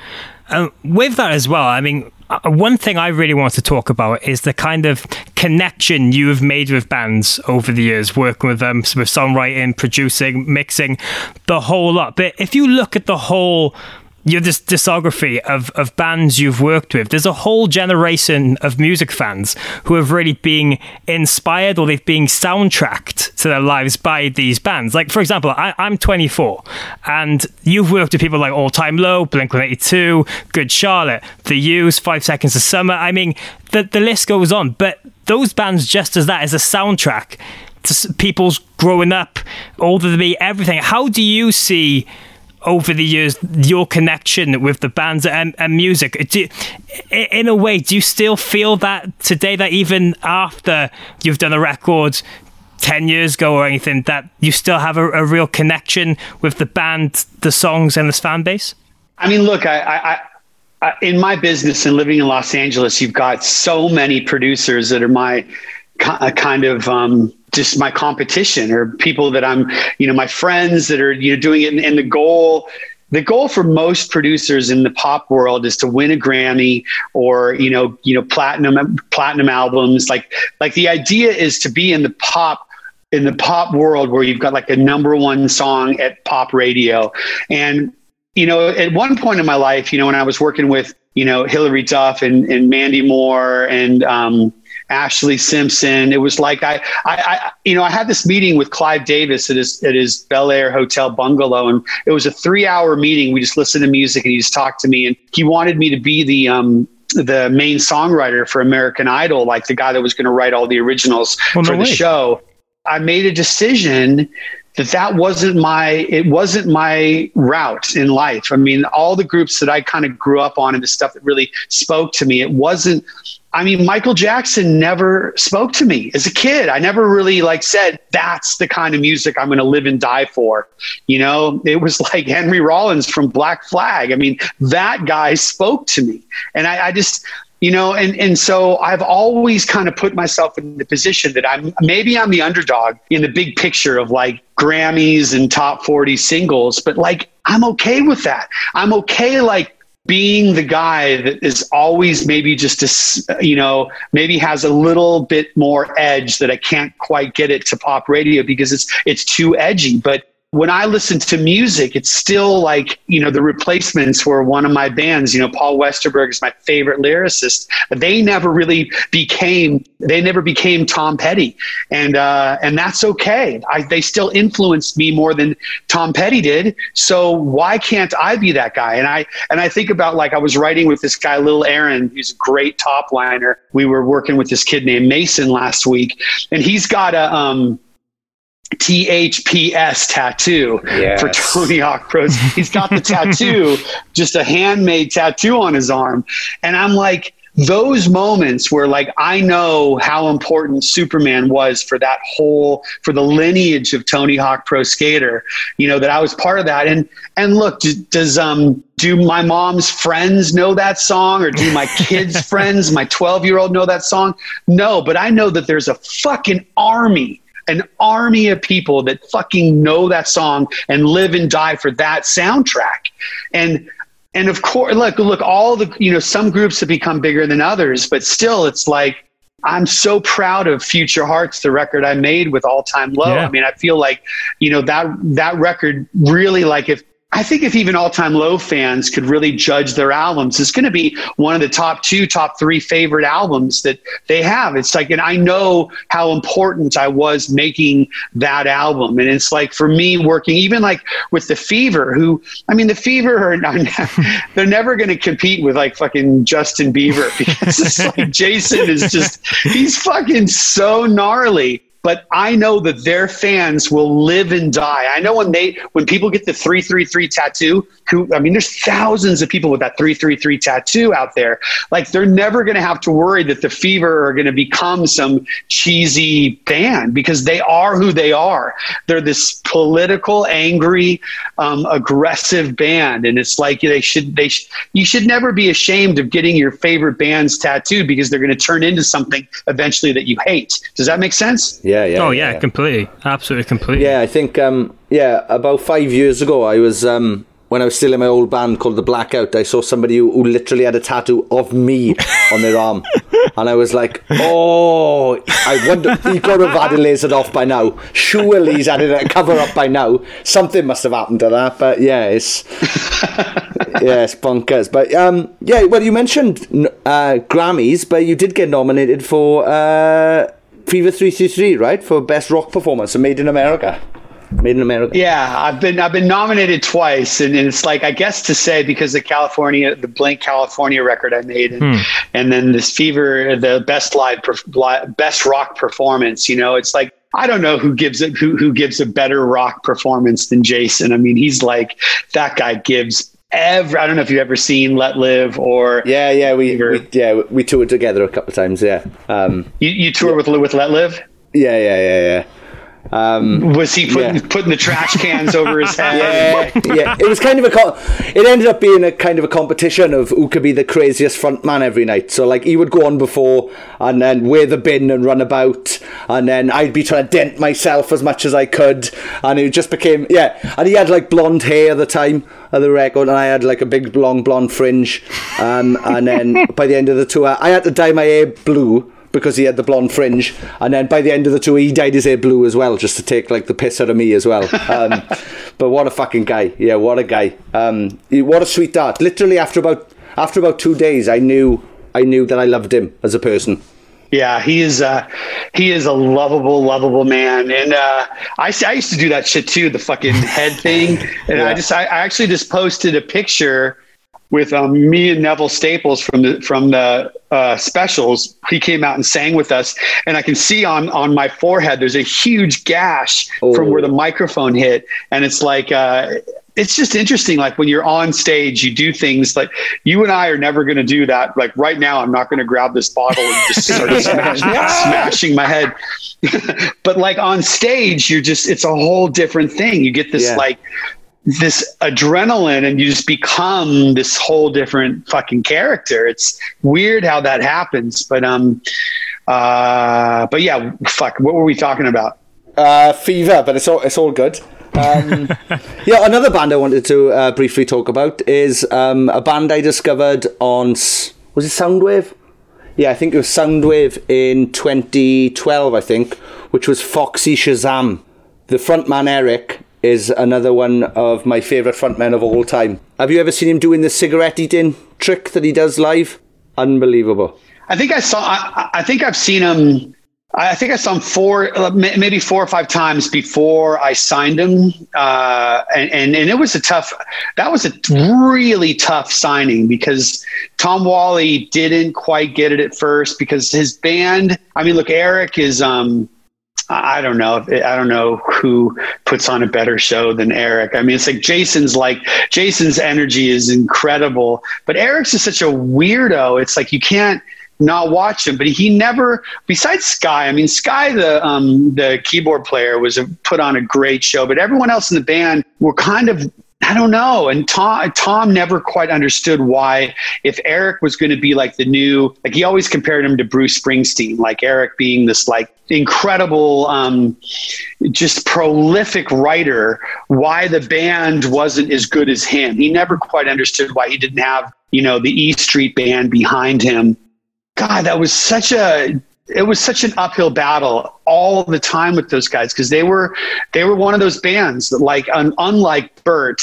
Um, with that as well, I mean, uh, one thing I really want to talk about is the kind of connection you have made with bands over the years, working with them, with songwriting, producing, mixing, the whole lot. But if you look at the whole your this discography of, of bands you've worked with, there's a whole generation of music fans who have really been inspired or they've been soundtracked to their lives by these bands. Like, for example, I, am 24 and you've worked with people like All Time Low, Blink 182, Good Charlotte, The Used, Five Seconds of Summer. I mean, the, the list goes on. But those bands, just as that, is a soundtrack to people's growing up, older than me, everything. How do you see over the years your connection with the bands and, and music. Do, in a way, do you still feel that today? That even after you've done a record 10 years ago or anything that you still have a, a, real connection with the band the songs and this fan base i mean look I, I, I, in my business and living in los angeles you've got so many producers that are my kind of um, just my competition or people that i'm you know my friends that are you know doing it and the goal the goal for most producers in the pop world is to win a Grammy or you know you know platinum platinum albums like like the idea is to be in the pop in the pop world where you've got like a number one song at pop radio. And, you know, at one point in my life, you know, when I was working with, you know, Hilary Duff and, and Mandy Moore and, um, Ashlee Simpson. It was like I, I, I, you know, I had this meeting with Clive Davis at his at his Bel Air Hotel bungalow, and it was a three hour meeting. We just listened to music, and he just talked to me, and he wanted me to be the um, the main songwriter for American Idol, like the guy that was going to write all the originals well, for no the way. show. I made a decision that that wasn't my it wasn't my route in life. I mean, all the groups that I kind of grew up on and the stuff that really spoke to me, it wasn't I mean, Michael Jackson never spoke to me as a kid. I never really like said that's the kind of music I'm going to live and die for. You know, it was like Henry Rollins from Black Flag. I mean, that guy spoke to me, and I, I just you know and and so i've always kind of put myself in the position that i'm maybe i'm the underdog in the big picture of like grammys and top 40 singles but like i'm okay with that i'm okay like being the guy that is always maybe just a, you know maybe has a little bit more edge that i can't quite get it to pop radio because it's it's too edgy but when I listen to music, it's still like, you know, the replacements were one of my bands. You know, Paul Westerberg is my favorite lyricist. They never really became, they never became Tom Petty. And, uh, and that's okay. I, they still influenced me more than Tom Petty did. So why can't I be that guy? And I, and I think about like, I was writing with this guy, Lil Aaron, who's a great top liner. We were working with this kid named Mason last week and he's got a, um, THPS tattoo yes. for Tony Hawk Pros. He's got the tattoo, just a handmade tattoo on his arm. And I'm like, those moments where like I know how important Superman was for that whole for the lineage of Tony Hawk Pro Skater, you know that I was part of that. And and look, does um do my mom's friends know that song or do my kids' friends, my 12 year old know that song? No, but I know that there's a fucking army an army of people that fucking know that song and live and die for that soundtrack. And and of course, look, look, all the you know, some groups have become bigger than others, but still, it's like I'm so proud of Future Hearts, the record I made with All Time Low. Yeah. I mean, I feel like, you know, that that record really like if I think if even all time low fans could really judge their albums, it's going to be one of the top two, top three favorite albums that they have. It's like, and I know how important I was making that album. And it's like for me working, even like with The Fever, who, I mean, The Fever are, they're never going to compete with like fucking Justin Bieber because it's like Jason is just, he's fucking so gnarly but I know that their fans will live and die. I know when they when people get the 333 tattoo, who I mean there's thousands of people with that 333 tattoo out there. Like they're never going to have to worry that the Fever are going to become some cheesy band because they are who they are. They're this political, angry, um, aggressive band and it's like they should they sh- you should never be ashamed of getting your favorite bands tattooed because they're going to turn into something eventually that you hate. Does that make sense? Yeah. yeah. Oh, yeah, yeah, completely. Absolutely, completely. Yeah, I think, um, yeah, about five years ago, I was, um, when I was still in my old band called The Blackout, I saw somebody who, who literally had a tattoo of me on their arm. And I was like, oh, I wonder, he got have had it lasered off by now. Surely he's had it a cover up by now. Something must have happened to that. But yeah, it's, yeah, it's bonkers. But um, yeah, well, you mentioned uh, Grammys, but you did get nominated for. Uh, Fever 333, right? For best rock performance, Made in America. Made in America. Yeah, I've been I've been nominated twice, and, and, it's like I guess to say because the California, the Blink California record I made, and, hmm. and then this Fever, the best live, best rock performance. You know, it's like I don't know who gives it who who gives a better rock performance than Jason. I mean, he's like that guy gives every. I don't know if you've ever seen Let Live or yeah, yeah, we, we yeah we toured together a couple of times. Yeah, um, you you tour with with Let Live. Yeah, yeah, yeah, yeah. Um, was he putting yeah. putting the trash cans over his head? Yeah, yeah. It was kind of a. Co- it ended up being a kind of a competition of who could be the craziest front man every night. So like he would go on before and then wear the bin and run about, and then I'd be trying to dent myself as much as I could, and it just became yeah. And he had like blonde hair at the time of the record, and I had like a big long blonde fringe, um, and then by the end of the tour, I had to dye my hair blue because he had the blonde fringe. And then by the end of the tour, he dyed his hair blue as well, just to take like the piss out of me as well. Um, but what a fucking guy! Yeah, what a guy! Um, what a sweetheart! Literally after about after about two days, I knew I knew that I loved him as a person. Yeah, he is. Uh, he is a lovable, lovable man, and uh, I, I used to do that shit too, the fucking head thing. And yeah. I just, I, I actually just posted a picture with um, me and Neville Staples from the from the uh, specials. He came out and sang with us, and I can see on on my forehead there's a huge gash oh. from where the microphone hit, and it's like. Uh, it's just interesting. Like when you're on stage, you do things like you and I are never going to do that. Like right now, I'm not going to grab this bottle and just start smash, smashing my head. but like on stage, you're just, it's a whole different thing. You get this yeah. like this adrenaline and you just become this whole different fucking character. It's weird how that happens, but um, uh, but yeah, fuck. What were we talking about? Uh, fever, but it's all it's all good. Um, yeah, another band I wanted to uh, briefly talk about is um, a band I discovered on was it Soundwave? Yeah, I think it was Soundwave in 2012. I think, which was Foxy Shazam. The frontman Eric is another one of my favourite frontmen of all time. Have you ever seen him doing the cigarette eating trick that he does live? Unbelievable. I think I saw. I, I think I've seen him. I think I saw him four, maybe four or five times before I signed him, uh, and, and, and it was a tough. That was a really tough signing because Tom Whalley didn't quite get it at first because his band. I mean, look, Eric is. Um, I don't know. I don't know who puts on a better show than Eric. I mean, it's like Jason's like Jason's energy is incredible, but Eric's is such a weirdo. It's like you can't not watch him. But he never, besides Sky. I mean, Sky, the um, the keyboard player, was a, put on a great show, but everyone else in the band were kind of I don't know. And Tom, Tom never quite understood why, if Eric was going to be like the new, like he always compared him to Bruce Springsteen, like Eric being this like incredible, um, just prolific writer, why the band wasn't as good as him. He never quite understood why he didn't have, you know, the E Street band behind him. God, that was such a it was such an uphill battle all the time with those guys because they were they were one of those bands that like un, unlike Bert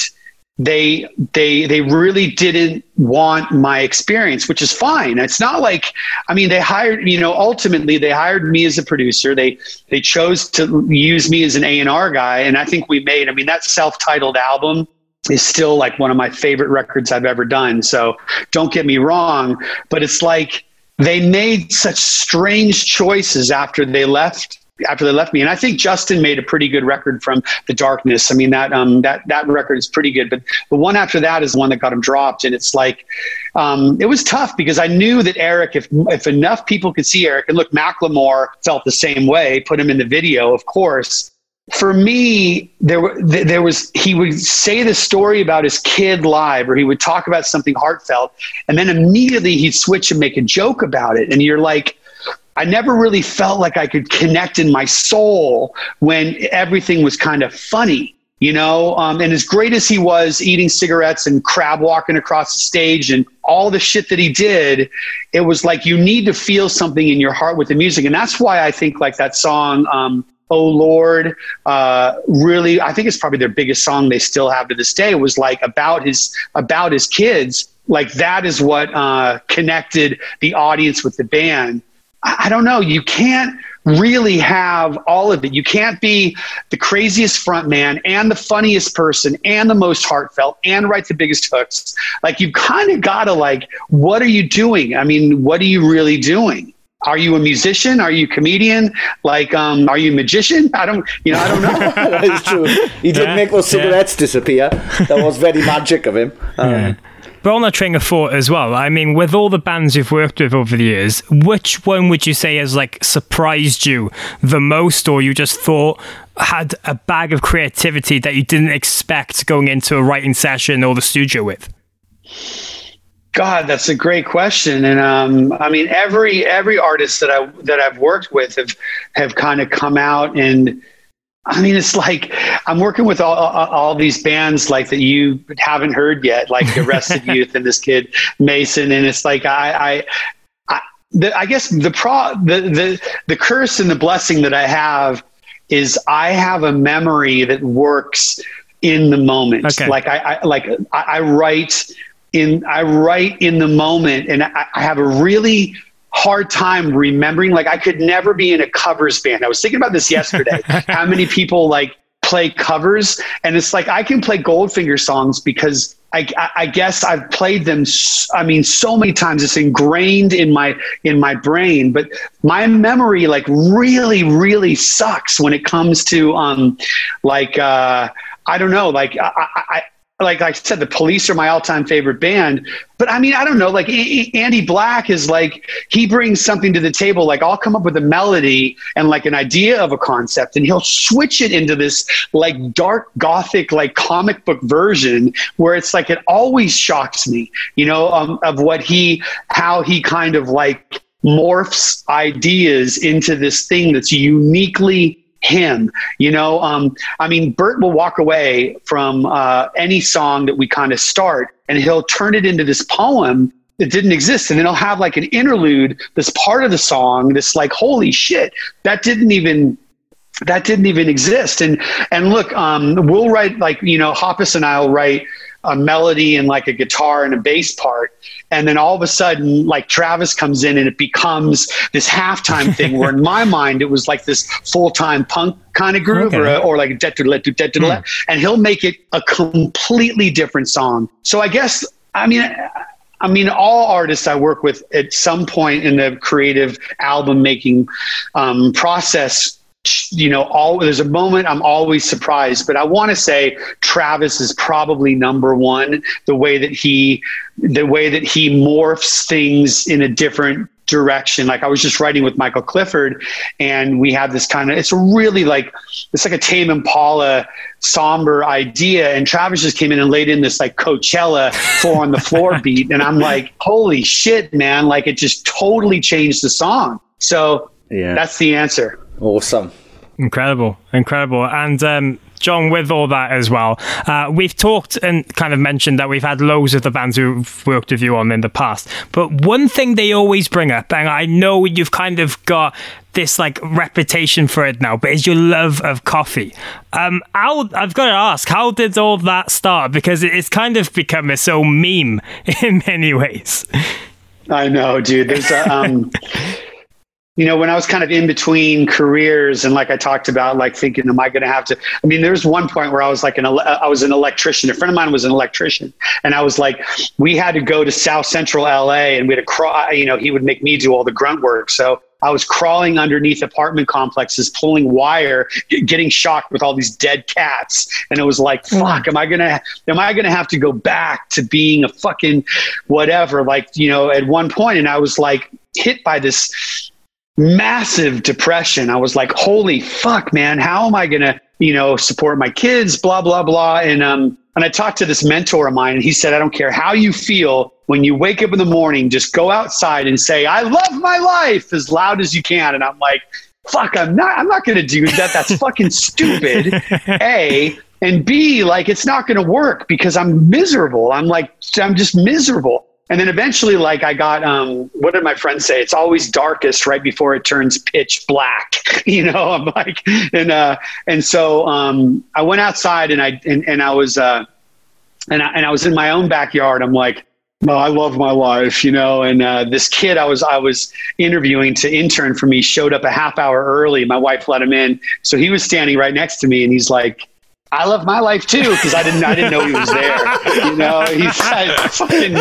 they they they really didn't want my experience which is fine. It's not like i mean they hired you know ultimately they hired me as a producer. They they chose to use me as an a&r guy and i think we made i mean that self-titled album is still like one of my favorite records i've ever done so don't get me wrong but it's like they made such strange choices after they left after they left me. And I think Justin made a pretty good record from The Darkness. I mean that um, that that record is pretty good, but the one after that is the one that got him dropped. And it's like um, it was tough because I knew that Eric, if if enough people could see Eric, and look, Macklemore felt the same way. Put him in the video, of course for me, there there was he would say the story about his kid live, or he would talk about something heartfelt, and then immediately he'd switch and make a joke about it, and you're like. I never really felt like I could connect in my soul when everything was kind of funny, you know. Um, and as great as he was eating cigarettes and crab walking across the stage and all the shit that he did, it was like you need to feel something in your heart with the music, and that's why I think like that song. Um, oh lord uh, really i think it's probably their biggest song they still have to this day was like about his about his kids. Like that is what uh, connected the audience with the band. I, I don't know. You can't really have all of it. You can't be the craziest front man and the funniest person and the most heartfelt and write the biggest hooks. Like you kind of gotta like what are you doing? I mean what are you really doing are you a musician? Are you a comedian? Like, um, are you a magician? I don't, you know, I don't know. that is true. He did Yeah, make those yeah. cigarettes disappear. That was very magic of him. Um, But on that train of thought as well, I mean, with all the bands you've worked with over the years, which one would you say has like surprised you the most, or you just thought had a bag of creativity that you didn't expect going into a writing session or the studio with? God, that's a great question. And um, I mean, every every artist that I that I've worked with have have kind of come out and. I mean, it's like I'm working with all, all, all these bands like that you haven't heard yet, like the Arrested Youth and this kid Mason, and it's like I, I, I, the, I guess the pro the, the the curse and the blessing that I have is I have a memory that works in the moment. Okay. Like I, I like I, I write in I write in the moment, and I, I have a really hard time remembering. Like I could never be in a covers band. I was thinking about this yesterday. how many people like play covers, and it's like I can play Goldfinger songs because. I, I- guess I've played them. I mean, so many times it's ingrained in my in my brain. But my memory, like, really, really sucks when it comes to, um, like, uh, I don't know, like, I, I, I like I said, the Police are my all-time favorite band. But I mean, I don't know. Like A- A- Andy Black is like he brings something to the table. Like I'll come up with a melody and like an idea of a concept, and he'll switch it into this like dark gothic like comic book version where it's like it always shocks me. You know, um, of what he how he kind of like morphs ideas into this thing that's uniquely him. You know um, i mean bert will walk away from uh, any song that we kind of start and he'll turn it into this poem that didn't exist and then he'll have like an interlude this part of the song this like holy shit that didn't even that didn't even exist. And and look um, we'll write like you know hoppus and i'll write a melody and like a guitar and a bass part. And then all of a sudden like travis comes in and it becomes this halftime thing where in my mind it was like this full-time punk kind of groove or, Okay. or like a and he'll make it a completely different song. So i guess i mean I mean, all artists I work with at some point in the creative album making um, process, you know, all there's a moment I'm always surprised. But I want to say Travis is probably number one. The way that he, the way that he morphs things in a different direction. Like I was just writing with Michael Clifford, and we had this kind of. It's really like it's like a Tame Impala somber idea, and Travis just came in and laid in this like Coachella four on the floor beat, and I'm like, holy shit, man! Like it just totally changed the song. So Yeah. that's the answer. Awesome. Incredible, incredible. And um, John, with all that as well, uh, we've talked and kind of mentioned that we've had loads of the bands who've worked with you on in the past. But one thing they always bring up, and I know you've kind of got this like reputation for it now, but is your love of coffee. Um, how, I've got to ask, how did all that start? Because it- it's kind of become its own meme in many ways. I know, dude. There's a, um, you know, when I was kind of in between careers and like I talked about, like thinking, am I going to have to, I mean, there was one point where I was like an, uh, I was an electrician. A friend of mine was an electrician and I was like, we had to go to South Central LA and we had to crawl, you know, he would make me do all the grunt work. So I was crawling underneath apartment complexes, pulling wire, getting shocked with all these dead cats. And it was like, mm. fuck, am I going to, am I going to have to go back to being a fucking whatever? Like, you know, at one point, and I was like hit by this massive depression. I was like, holy fuck, man, how am I going to, you know, support my kids, blah, blah, blah. And, um, and I talked to this mentor of mine and he said, I don't care how you feel when you wake up in the morning, just go outside and say, I love my life as loud as you can. And I'm like, fuck, I'm not, I'm not going to do that. That's fucking stupid. A and B, like, it's not going to work because I'm miserable. I'm like, I'm just miserable. And then eventually, like I got, um, what did my friends say? It's always darkest right before it turns pitch black. You know, I'm like, and uh, and so um, I went outside and I and, and I was uh, and I, and I was in my own backyard. I'm like, well, I love my life, you know. And uh, this kid I was I was interviewing to intern for me showed up a half hour early. My wife let him in, so he was standing right next to me, and he's like, I love my life too because I didn't I didn't know he was there. You know, he's had fucking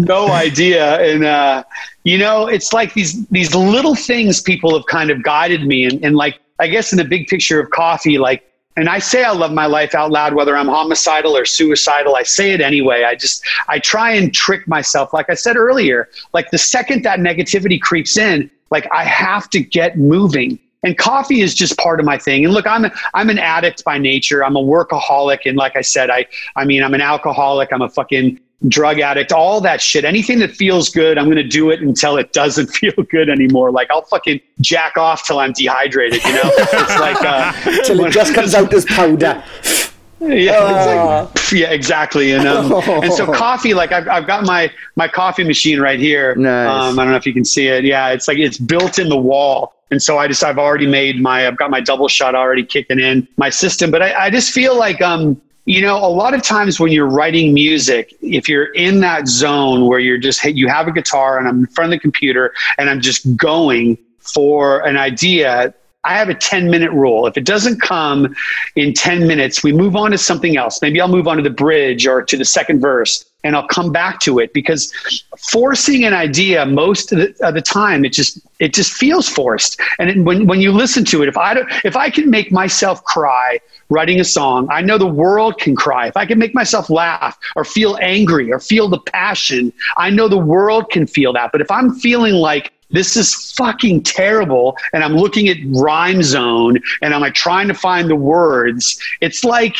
no idea, and uh, you know, it's like these these little things people have kind of guided me, and, and like I guess in the big picture of coffee, like. And I say I love my life out loud, whether I'm homicidal or suicidal. I say it anyway. I just, I try and trick myself. Like I said earlier, like the second that negativity creeps in, like I have to get moving and coffee is just part of my thing. And look, I'm I'm an addict by nature. I'm a workaholic, and like I said, I I mean, I'm an alcoholic. I'm a fucking drug addict. All that shit. Anything that feels good, I'm going to do it until it doesn't feel good anymore. Like I'll fucking jack off till I'm dehydrated. You know, it's like uh, till it just comes out as powder. Yeah, uh. like, yeah, exactly. And um, and so coffee, like I've, I've got my my coffee machine right here. Nice. Um, I don't know if you can see it. Yeah, it's like it's built in the wall. And so I just I've already made my I've got my double shot already kicking in my system. But I, I just feel like um you know a lot of times when you're writing music if you're in that zone where you're just you have a guitar and i'm in front of the computer and i'm just going for an idea I have a 10 minute rule. If it doesn't come in 10 minutes, we move on to something else. Maybe I'll move on to the bridge or to the second verse and I'll come back to it because forcing an idea most of the, of the time, it just, it just feels forced. And it, when, when you listen to it, if I, if I can make myself cry writing a song, I know the world can cry. If I can make myself laugh or feel angry or feel the passion, I know the world can feel that. But if I'm feeling like this is fucking terrible. And I'm looking at Rhyme Zone and I'm like trying to find the words. It's like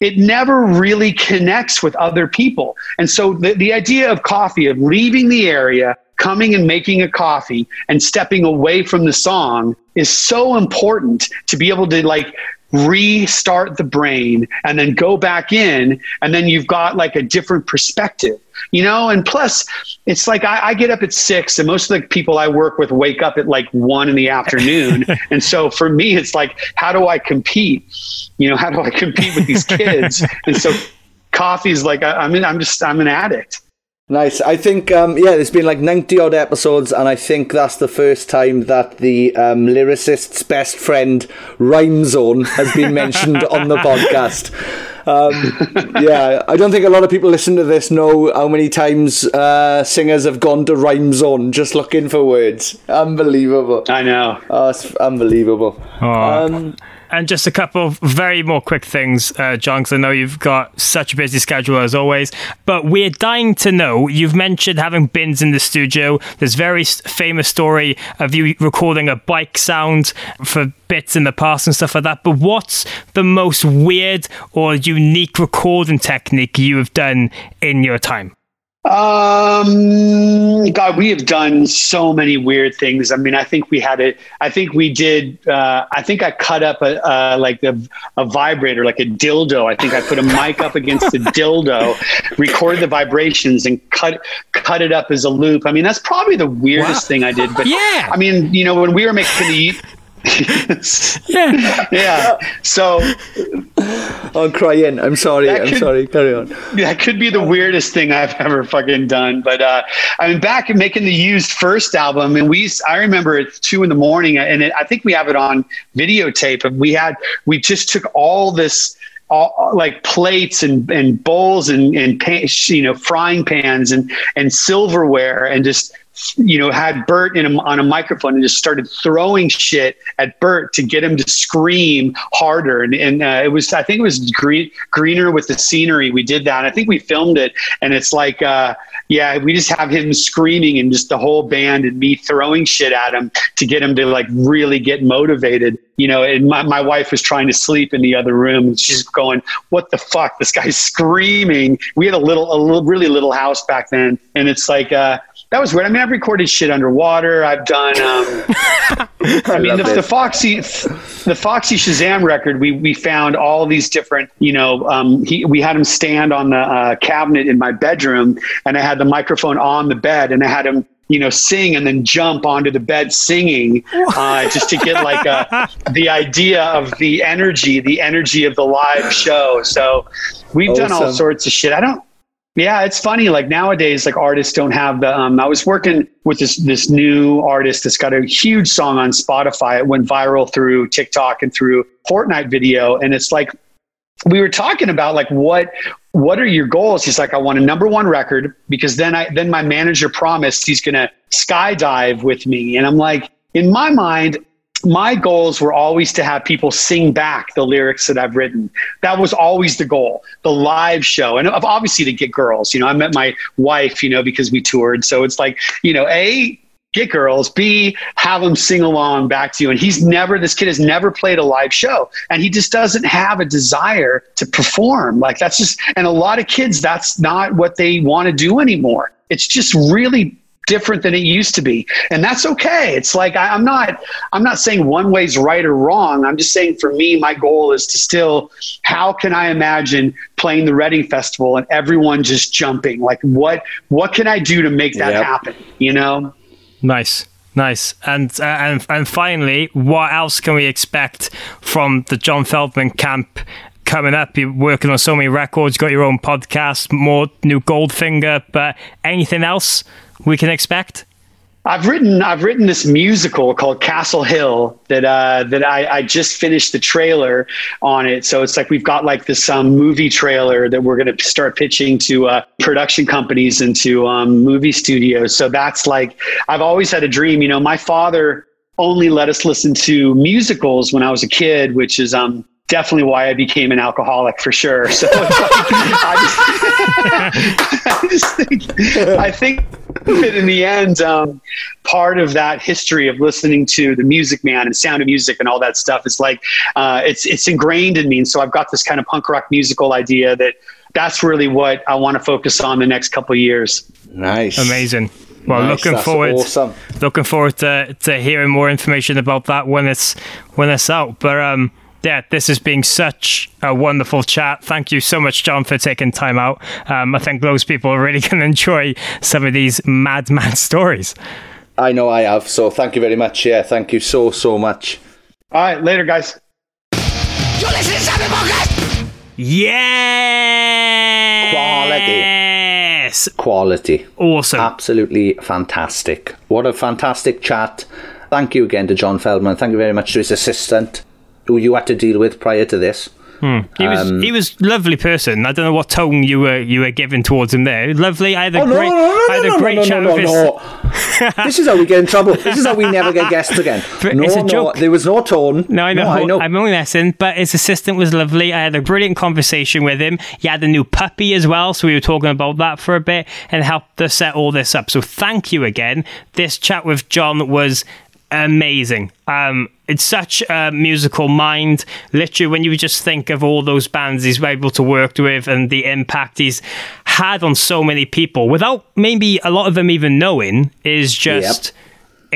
it never really connects with other people. And so the, the idea of coffee, of leaving the area, coming and making a coffee and stepping away from the song is so important to be able to like restart the brain and then go back in and then you've got like a different perspective you know? And plus it's like I, I, get up at six and most of the people i work with wake up at like one in the afternoon. And so for me it's like how do i compete? You know how do i compete with these kids? And so coffee's like I, i'm in, i'm just i'm an addict Nice. I think, um, yeah, there's been like 90 odd episodes, and I think that's the first time that the um, lyricist's best friend, Rhyme Zone, has been mentioned on the podcast. Um, yeah, I don't think a lot of people listen to this know how many times uh, singers have gone to Rhyme Zone just looking for words. Unbelievable. I know. Oh, it's unbelievable. Oh. And just a couple of very more quick things, uh, John, because I know you've got such a busy schedule as always. But we're dying to know. You've mentioned having bins in the studio. There's very famous story of you recording a bike sound for bits in the past and stuff like that. But what's the most weird or unique recording technique you have done in your time? Um, God, we have done so many weird things. I mean, I think we had it. I think we did. Uh, I think I cut up a uh, like a, a vibrator, like a dildo. I think I put a mic up against the dildo, recorded the vibrations, and cut cut it up as a loop. I mean, that's probably the weirdest wow. thing I did. But yeah, I mean, you know, when we were making the yeah. Yeah. So I'm crying. I'm sorry. I'm sorry. Carry on. That could be the weirdest thing I've ever fucking done. But uh, I mean, back making the used first album, and we, I remember it's two in the morning, and it, I think we have it on videotape. And we had, we just took all this. All, like plates and, and bowls and, and pan, you know frying pans and and silverware and just you know, had Bert in a, on a microphone and just started throwing shit at Bert to get him to scream harder. And, and uh, it was, I think it was green, greener with the scenery. We did that. And I think we filmed it. And it's like, uh, yeah, we just have him screaming and just the whole band and me throwing shit at him to get him to like really get motivated. You know, and my, my wife was trying to sleep in the other room and she's going, what the fuck? This guy's screaming. We had a little, a little, really little house back then. And it's like, uh, that was weird. I mean, I've recorded shit underwater. I've done. Um, I mean, the, the, Foxy, the Foxy Shazam record. We we found all these different. You know, um, he, we had him stand on the uh, cabinet in my bedroom, and I had the microphone on the bed, and I had him you know, sing and then jump onto the bed singing, uh, just to get like a, the idea of the energy, the energy of the live show. So we've awesome. done all sorts of shit. I don't, yeah, it's funny. Like nowadays, like artists don't have the. Um, I was working with this this new artist that's got a huge song on Spotify. It went viral through TikTok and through Fortnite video, and it's like we were talking about like what what are your goals? He's like, I want a number one record because then I then my manager promised he's gonna skydive with me. And I'm like, in my mind, my goals were always to have people sing back the lyrics that I've written. That was always the goal, the live show. And obviously to get girls, you know, I met my wife, you know, because we toured. So it's like, you know, A, get girls, B, have them sing along back to you. And he's never, this kid has never played a live show and he just doesn't have a desire to perform. Like that's just, and a lot of kids, that's not what they want to do anymore. It's just really different than it used to be and that's okay it's like I, am not i'm not saying one way's right or wrong i'm just saying for me my goal is to still how can i imagine playing the reading festival and everyone just jumping like what what can i do to make that yep. happen you know nice Nice. And, uh, and and finally, what else can we expect from the John Feldmann camp coming up? You're working on so many records, got your own podcast, more new Goldfinger, but anything else we can expect? I've written I've written this musical called Castle Hill that uh, that I, I just finished the trailer on it. So it's like we've got like this um, movie trailer that we're going to start pitching to uh, production companies and to um, movie studios. So that's like I've always had a dream. You know, my father only let us listen to musicals when I was a kid, which is um definitely why I became an alcoholic for sure. So like, I, just, I, just, think I think that in the end, um, part of that history of listening to the Music Man and Sound of Music and all that stuff is like uh, it's it's ingrained in me. And so I've got this kind of punk rock musical idea that that's really what I want to focus on the next couple years. Nice, amazing. Well, nice, looking forward, awesome. looking forward to, to hearing more information about that when it's when it's out. But um, yeah, this has been such a wonderful chat. Thank you so much, John, for taking time out. Um, I think those people are really going to enjoy some of these mad, mad stories. I know I have. So thank you very much. Yeah, thank you so, so much. All right, later, guys. You're listening to Podcast. Yeah. Quality. Quality. Awesome. Absolutely fantastic. What a fantastic chat. Thank you again to John Feldmann. Thank you very much to his assistant who you had to deal with prior to this. Hmm. He was um, he was lovely person. I don't know what tone you were you were giving towards him there. Lovely. I had a oh, great no, no, no, I had a great chat with his... this is how we get in trouble. This is how we never get guests again. no, it's a joke. there was no tone. No, I know. I know. I'm only messing. But his assistant was lovely. I had a brilliant conversation with him. He had a new puppy as well, so we were talking about that for a bit and helped us set all this up. So thank you again. This chat with John was amazing. Um, it's such a musical mind. Literally, when you just think of all those bands he's able to work with and the impact he's had on so many people without maybe a lot of them even knowing is just. Yep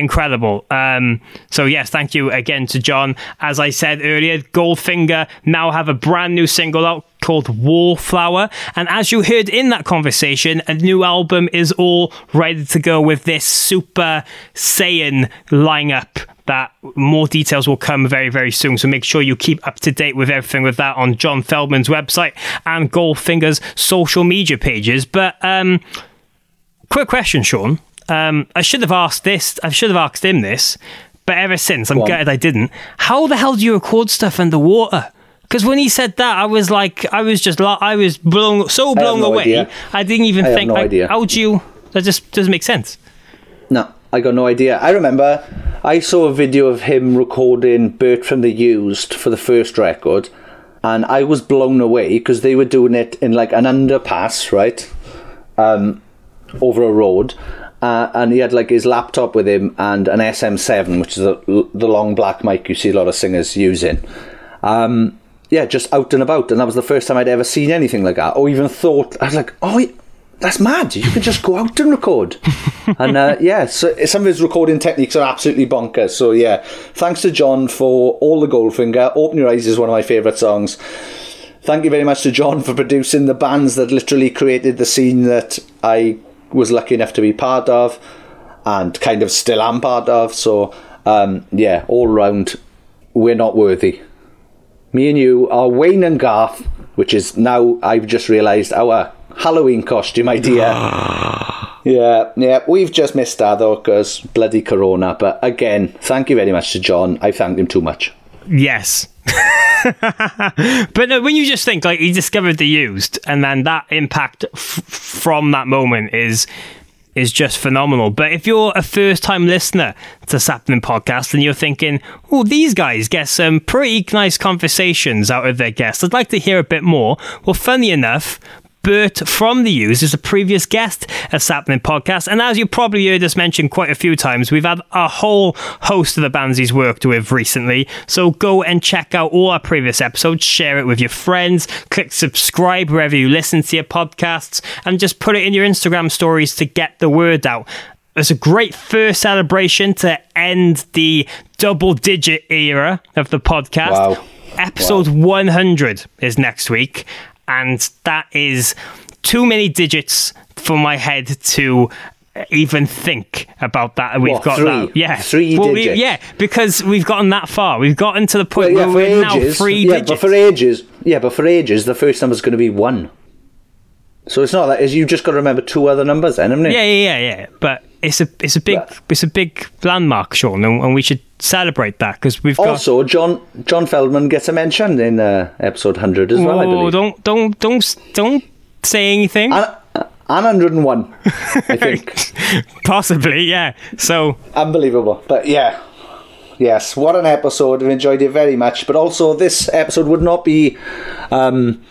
incredible. Um, so yes, thank you again to John. As I said earlier, Goldfinger now have a brand new single out called Wallflower, and as you heard in that conversation, a new album is all ready to go with this super Saiyan lineup that more details will come very, very soon. So make sure you keep up to date with everything with that on John Feldmann's website and Goldfinger's social media pages. But um, quick question, Sean. Um, I should have asked this. I should have asked him this, but ever since, I'm gutted I didn't. How the hell do you record stuff underwater? Because when he said that, I was like, I was just, I was blown, so blown no away. Idea. I didn't even I think. No like, idea. How do you? That just doesn't make sense. No, I got no idea. I remember I saw a video of him recording "Bert from the Used" for the first record, and I was blown away because they were doing it in like an underpass, right, um, over a road, uh, and he had like his laptop with him and an SM7, which is a, the long black mic you see a lot of singers using. Um, yeah, just out and about, and that was the first time I'd ever seen anything like that, or even thought. I was like, oh, that's mad! You can just go out and record. and uh, yeah, so some of his recording techniques are absolutely bonkers. So yeah, thanks to John for all the Goldfinger. Open Your Eyes is one of my favourite songs. Thank you very much to John for producing the bands that literally created the scene that I was lucky enough to be part of and kind of still am part of. So, um, yeah, all round, we're not worthy. Me and you are Wayne and Garth, which is now, I've just realised, our Halloween costume idea. yeah, yeah, we've just missed that though, because bloody Corona. But again, thank you very much to John. I thanked him too much. Yes. but no, when you just think like he discovered the used, and then that impact f- from that moment is is just phenomenal. But if you're a first time listener to Sappenin Podcast and you're thinking, oh, these guys get some pretty nice conversations out of their guests, I'd like to hear a bit more. Well, funny enough, Bert from the Use is a previous guest at Sappenin Podcast. And as you probably heard us mention quite a few times, we've had a whole host of the bands he's worked with recently. So go and check out all our previous episodes, share it with your friends, click subscribe wherever you listen to your podcasts, and just put it in your Instagram stories to get the word out. It's a great first celebration to end the double digit era of the podcast. Wow. Episode 100 is next week and that is too many digits for my head to even think about that. We've What, got three? that, yeah, Three Well, we- digits? yeah, because we've gotten that far. We've gotten to the point Well, yeah, where we're now ages, three yeah, digits. but for ages, yeah, but for ages, the first number's going to be one. So it's not that. Is you just got to remember two other numbers, then, haven't you? yeah, yeah, yeah, yeah. But it's a it's a big it's a big landmark, Sean, and, and we should celebrate that because we've got. Also, John John Feldmann gets a mention in uh, episode hundred as well. I believe. don't don't don't don't say anything. And, and 101, I think. Possibly, yeah. So Unbelievable. But yeah. Yes, what an episode. I've enjoyed it very much. But also this episode would not be um,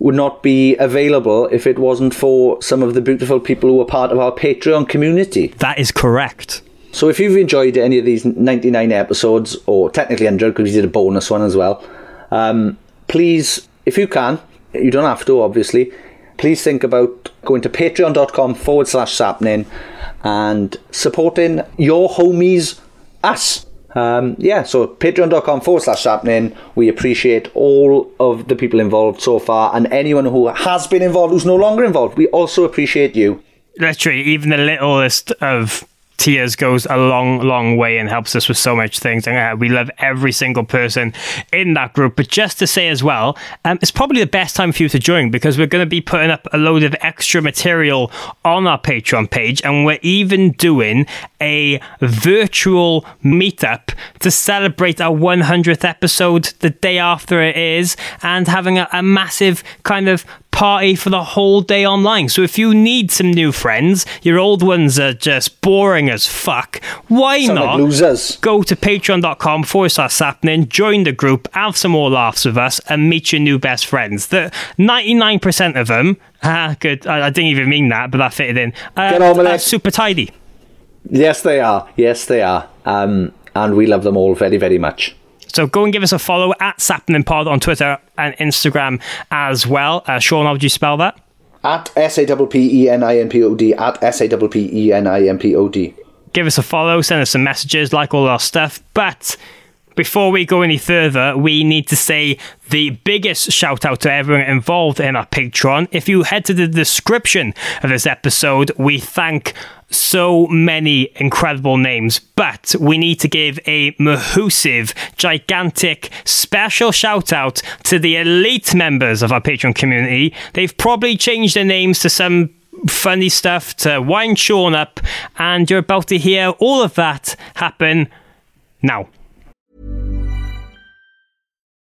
would not be available if it wasn't for some of the beautiful people who are part of our Patreon community. that is correct. So if you've enjoyed any of these 99 episodes, or technically 100 because we did a bonus one as well, um, please, if you can, you don't have to obviously, please think about going to patreon.com forward slash sappenin and supporting your homies, us. Um, yeah, so patreon.com forward slash sappenin. We appreciate all of the people involved so far and anyone who has been involved who's no longer involved. We also appreciate you. literally even the littlest of tears goes a long long way and helps us with so much things. And uh, we love every single person in that group. But just to say as well um, it's probably the best time for you to join because we're going to be putting up a load of extra material on our patreon page. And we're even doing a virtual meetup to celebrate our 100th episode the day after it is and having a, a massive kind of party for the whole day online. So if you need some new friends, your old ones are just boring as fuck, why Sound like not losers. go to patreon.com forward slash sappenin, join the group, have some more laughs with us, and meet your new best friends. The 99% of them, ah, good, I, I didn't even mean that, but that fitted in, uh, Get on with are it. super tidy. Yes, they are. Yes, they are. Um, and we love them all very, very much. So go and give us a follow at Sappenin Pod on Twitter and Instagram as well. Uh, Sean, how would you spell that? At S A P P E N I N P O D. At S A P P E N I N P O D. give us a follow, send us some messages, like all our stuff. But before we go any further, we need to say the biggest shout out to everyone involved in our Patreon. If you head to the description of this episode, we thank so many incredible names, but we need to give a mahoosive, gigantic, special shout out to the elite members of our Patreon community. They've probably changed their names to some funny stuff to wind Sean up, and you're about to hear all of that happen now.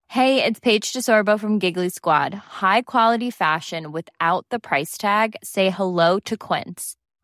Hey, it's Paige DeSorbo from Giggly Squad. High quality fashion without the price tag. Say hello to Quince.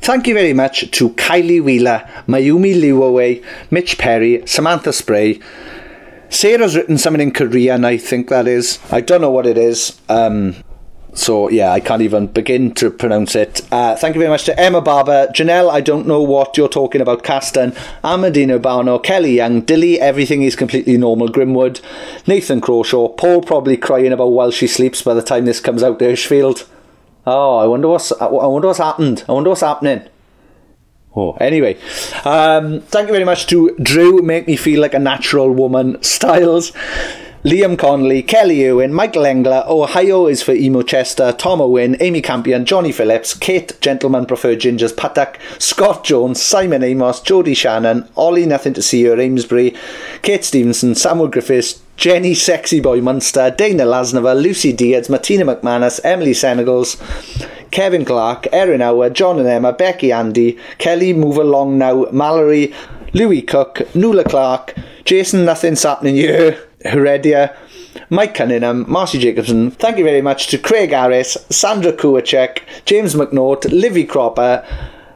Thank you very much to Kylie Wheeler, Mayumi Liuaway, Mitch Perry, Samantha Spray. Sarah's written something in Korean, I think that is. I don't know what it is. Um, so, yeah, I can't even begin to pronounce it. Uh, thank you very much to Emma Barber, Janelle, I don't know what you're talking about, Caston, Amadina Barno, Kelly Young, Dilly, everything is completely normal, Grimwood, Nathan Crawshaw, Paul probably crying about while she sleeps by the time this comes out, Hirschfield. Oh, I wonder what's I wonder what's happened. I wonder what's happening. Oh, anyway, um, thank you very much to Drew. Make me feel like a natural woman. Styles. Liam Conley, Kelly Ewan, Michael Engler, Ohio is for Emo Chester, Tom Owen, Amy Campion, Johnny Phillips, Kate Gentleman Preferred Gingers, Patak, Scott Jones, Simon Amos, Jody Shannon, Ollie Nothing to See Her, Amesbury, Kate Stevenson, Samuel Griffiths, Jenny Sexy Boy Munster, Dana Lasnova, Lucy Diaz, Martina McManus, Emily Senegals, Kevin Clark, Erin Howard, John and Emma, Becky Andy, Kelly Move Along Now, Mallory, Louis Cook, Nuala Clark, Jason Nothing's Happening Here, Heredia, Mike Cunningham, Marcy Jacobson. Thank you very much to Craig Harris, Sandra Kuwacek, James McNaught, Livy Cropper,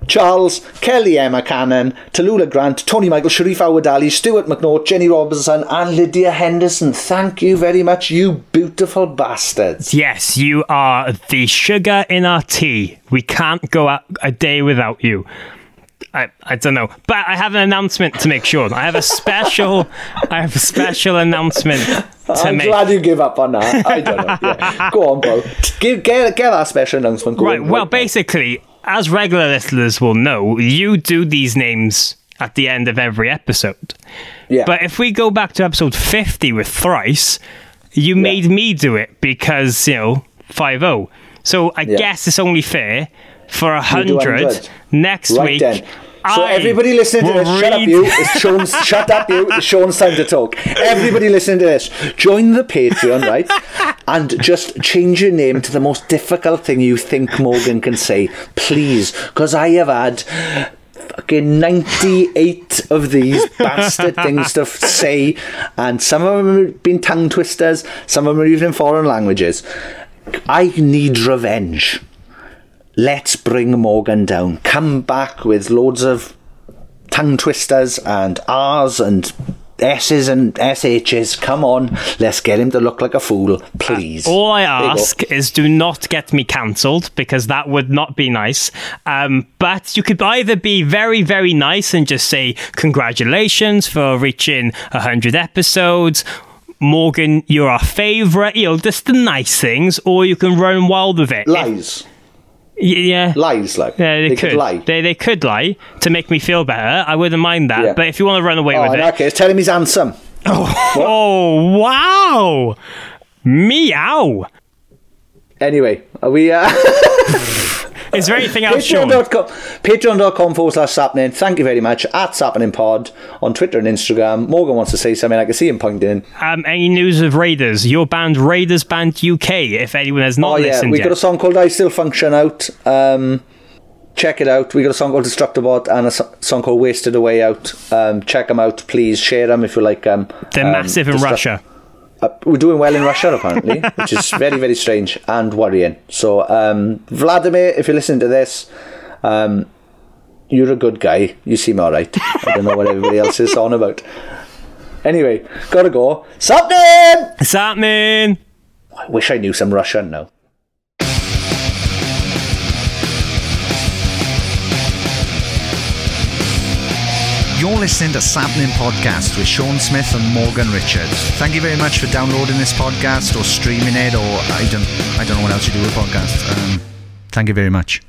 Charles, Kelly Emma Cannon, Tallulah Grant, Tony Michael, Sharif Awadali, Stuart McNaught, Jenny Robinson, and Lydia Henderson. Thank you very much, you beautiful bastards. Yes, you are the sugar in our tea. We can't go a, a day without you. I, I don't know, but I have an announcement to make sure. I have a special, I have a special announcement to I'm make. glad you give up on that. I don't know. Yeah. Go on, bro. Give, get, get that special announcement going. Right. Well, basically, as regular listeners will know, you do these names at the end of every episode. Yeah. But if we go back to episode 50 with Thrice, you made me do it because, you know, 5 0. So I Yeah. guess it's only fair for a 100 100. next Right week. then. So I everybody listening to this, shut up you. It's Sean's, shut up you. It's Sean's time to talk. Everybody listening to this, join the Patreon, right? And just change your name to the most difficult thing you think Morgan can say. Please. Because I have had fucking 98 of these bastard things to say. And some of them have been tongue twisters. Some of them are even in foreign languages. I need revenge. Let's bring Morgan down. Come back with loads of tongue twisters and R's and S's and SH's. Come on, let's get him to look like a fool, please. All I There you go. ask is do not get me cancelled because that would not be nice. Um, but you could either be very, very nice and just say congratulations for reaching 100 episodes. Morgan, you're our favourite, you know, just the nice things, or you can run wild with it. Lies. Yeah. Lies, like. Yeah, they, They could. could lie. They, they could lie to make me feel better. I wouldn't mind that. Yeah. But if you want to run away Oh, with in it. that case, tell him he's handsome. Oh, wow. Meow. Anyway, are we. Uh, Is there anything else, Patreon.com, patreon.com forward slash Sappenin. Thank you very much. At Sappenin Pod on Twitter and Instagram. Morgan wants to say something. I can see him pointing. Um, any news of Raiders? Your band, Raiders Band UK, if anyone has not oh, yeah. listened We yet. got a song called I Still Function out. Um, check it out. We got a song called Destructibot and a song called Wasted Away out. Um, check them out, please. Share them if you like them. They're Um, massive in Russia. Uh, we're doing well in Russia, apparently, which is very, very strange and worrying. So, um, Vladimir, if you're listening to this, um, you're a good guy. You seem all right. I don't know what everybody else is on about. Anyway, gotta go. Something! Something. I wish I knew some Russian now. You're listening to Sappenin Podcast with Sean Smith and Morgan Richards. Thank you very much for downloading this podcast or streaming it, or I don't, I don't know what else you do with podcasts. Um, thank you very much.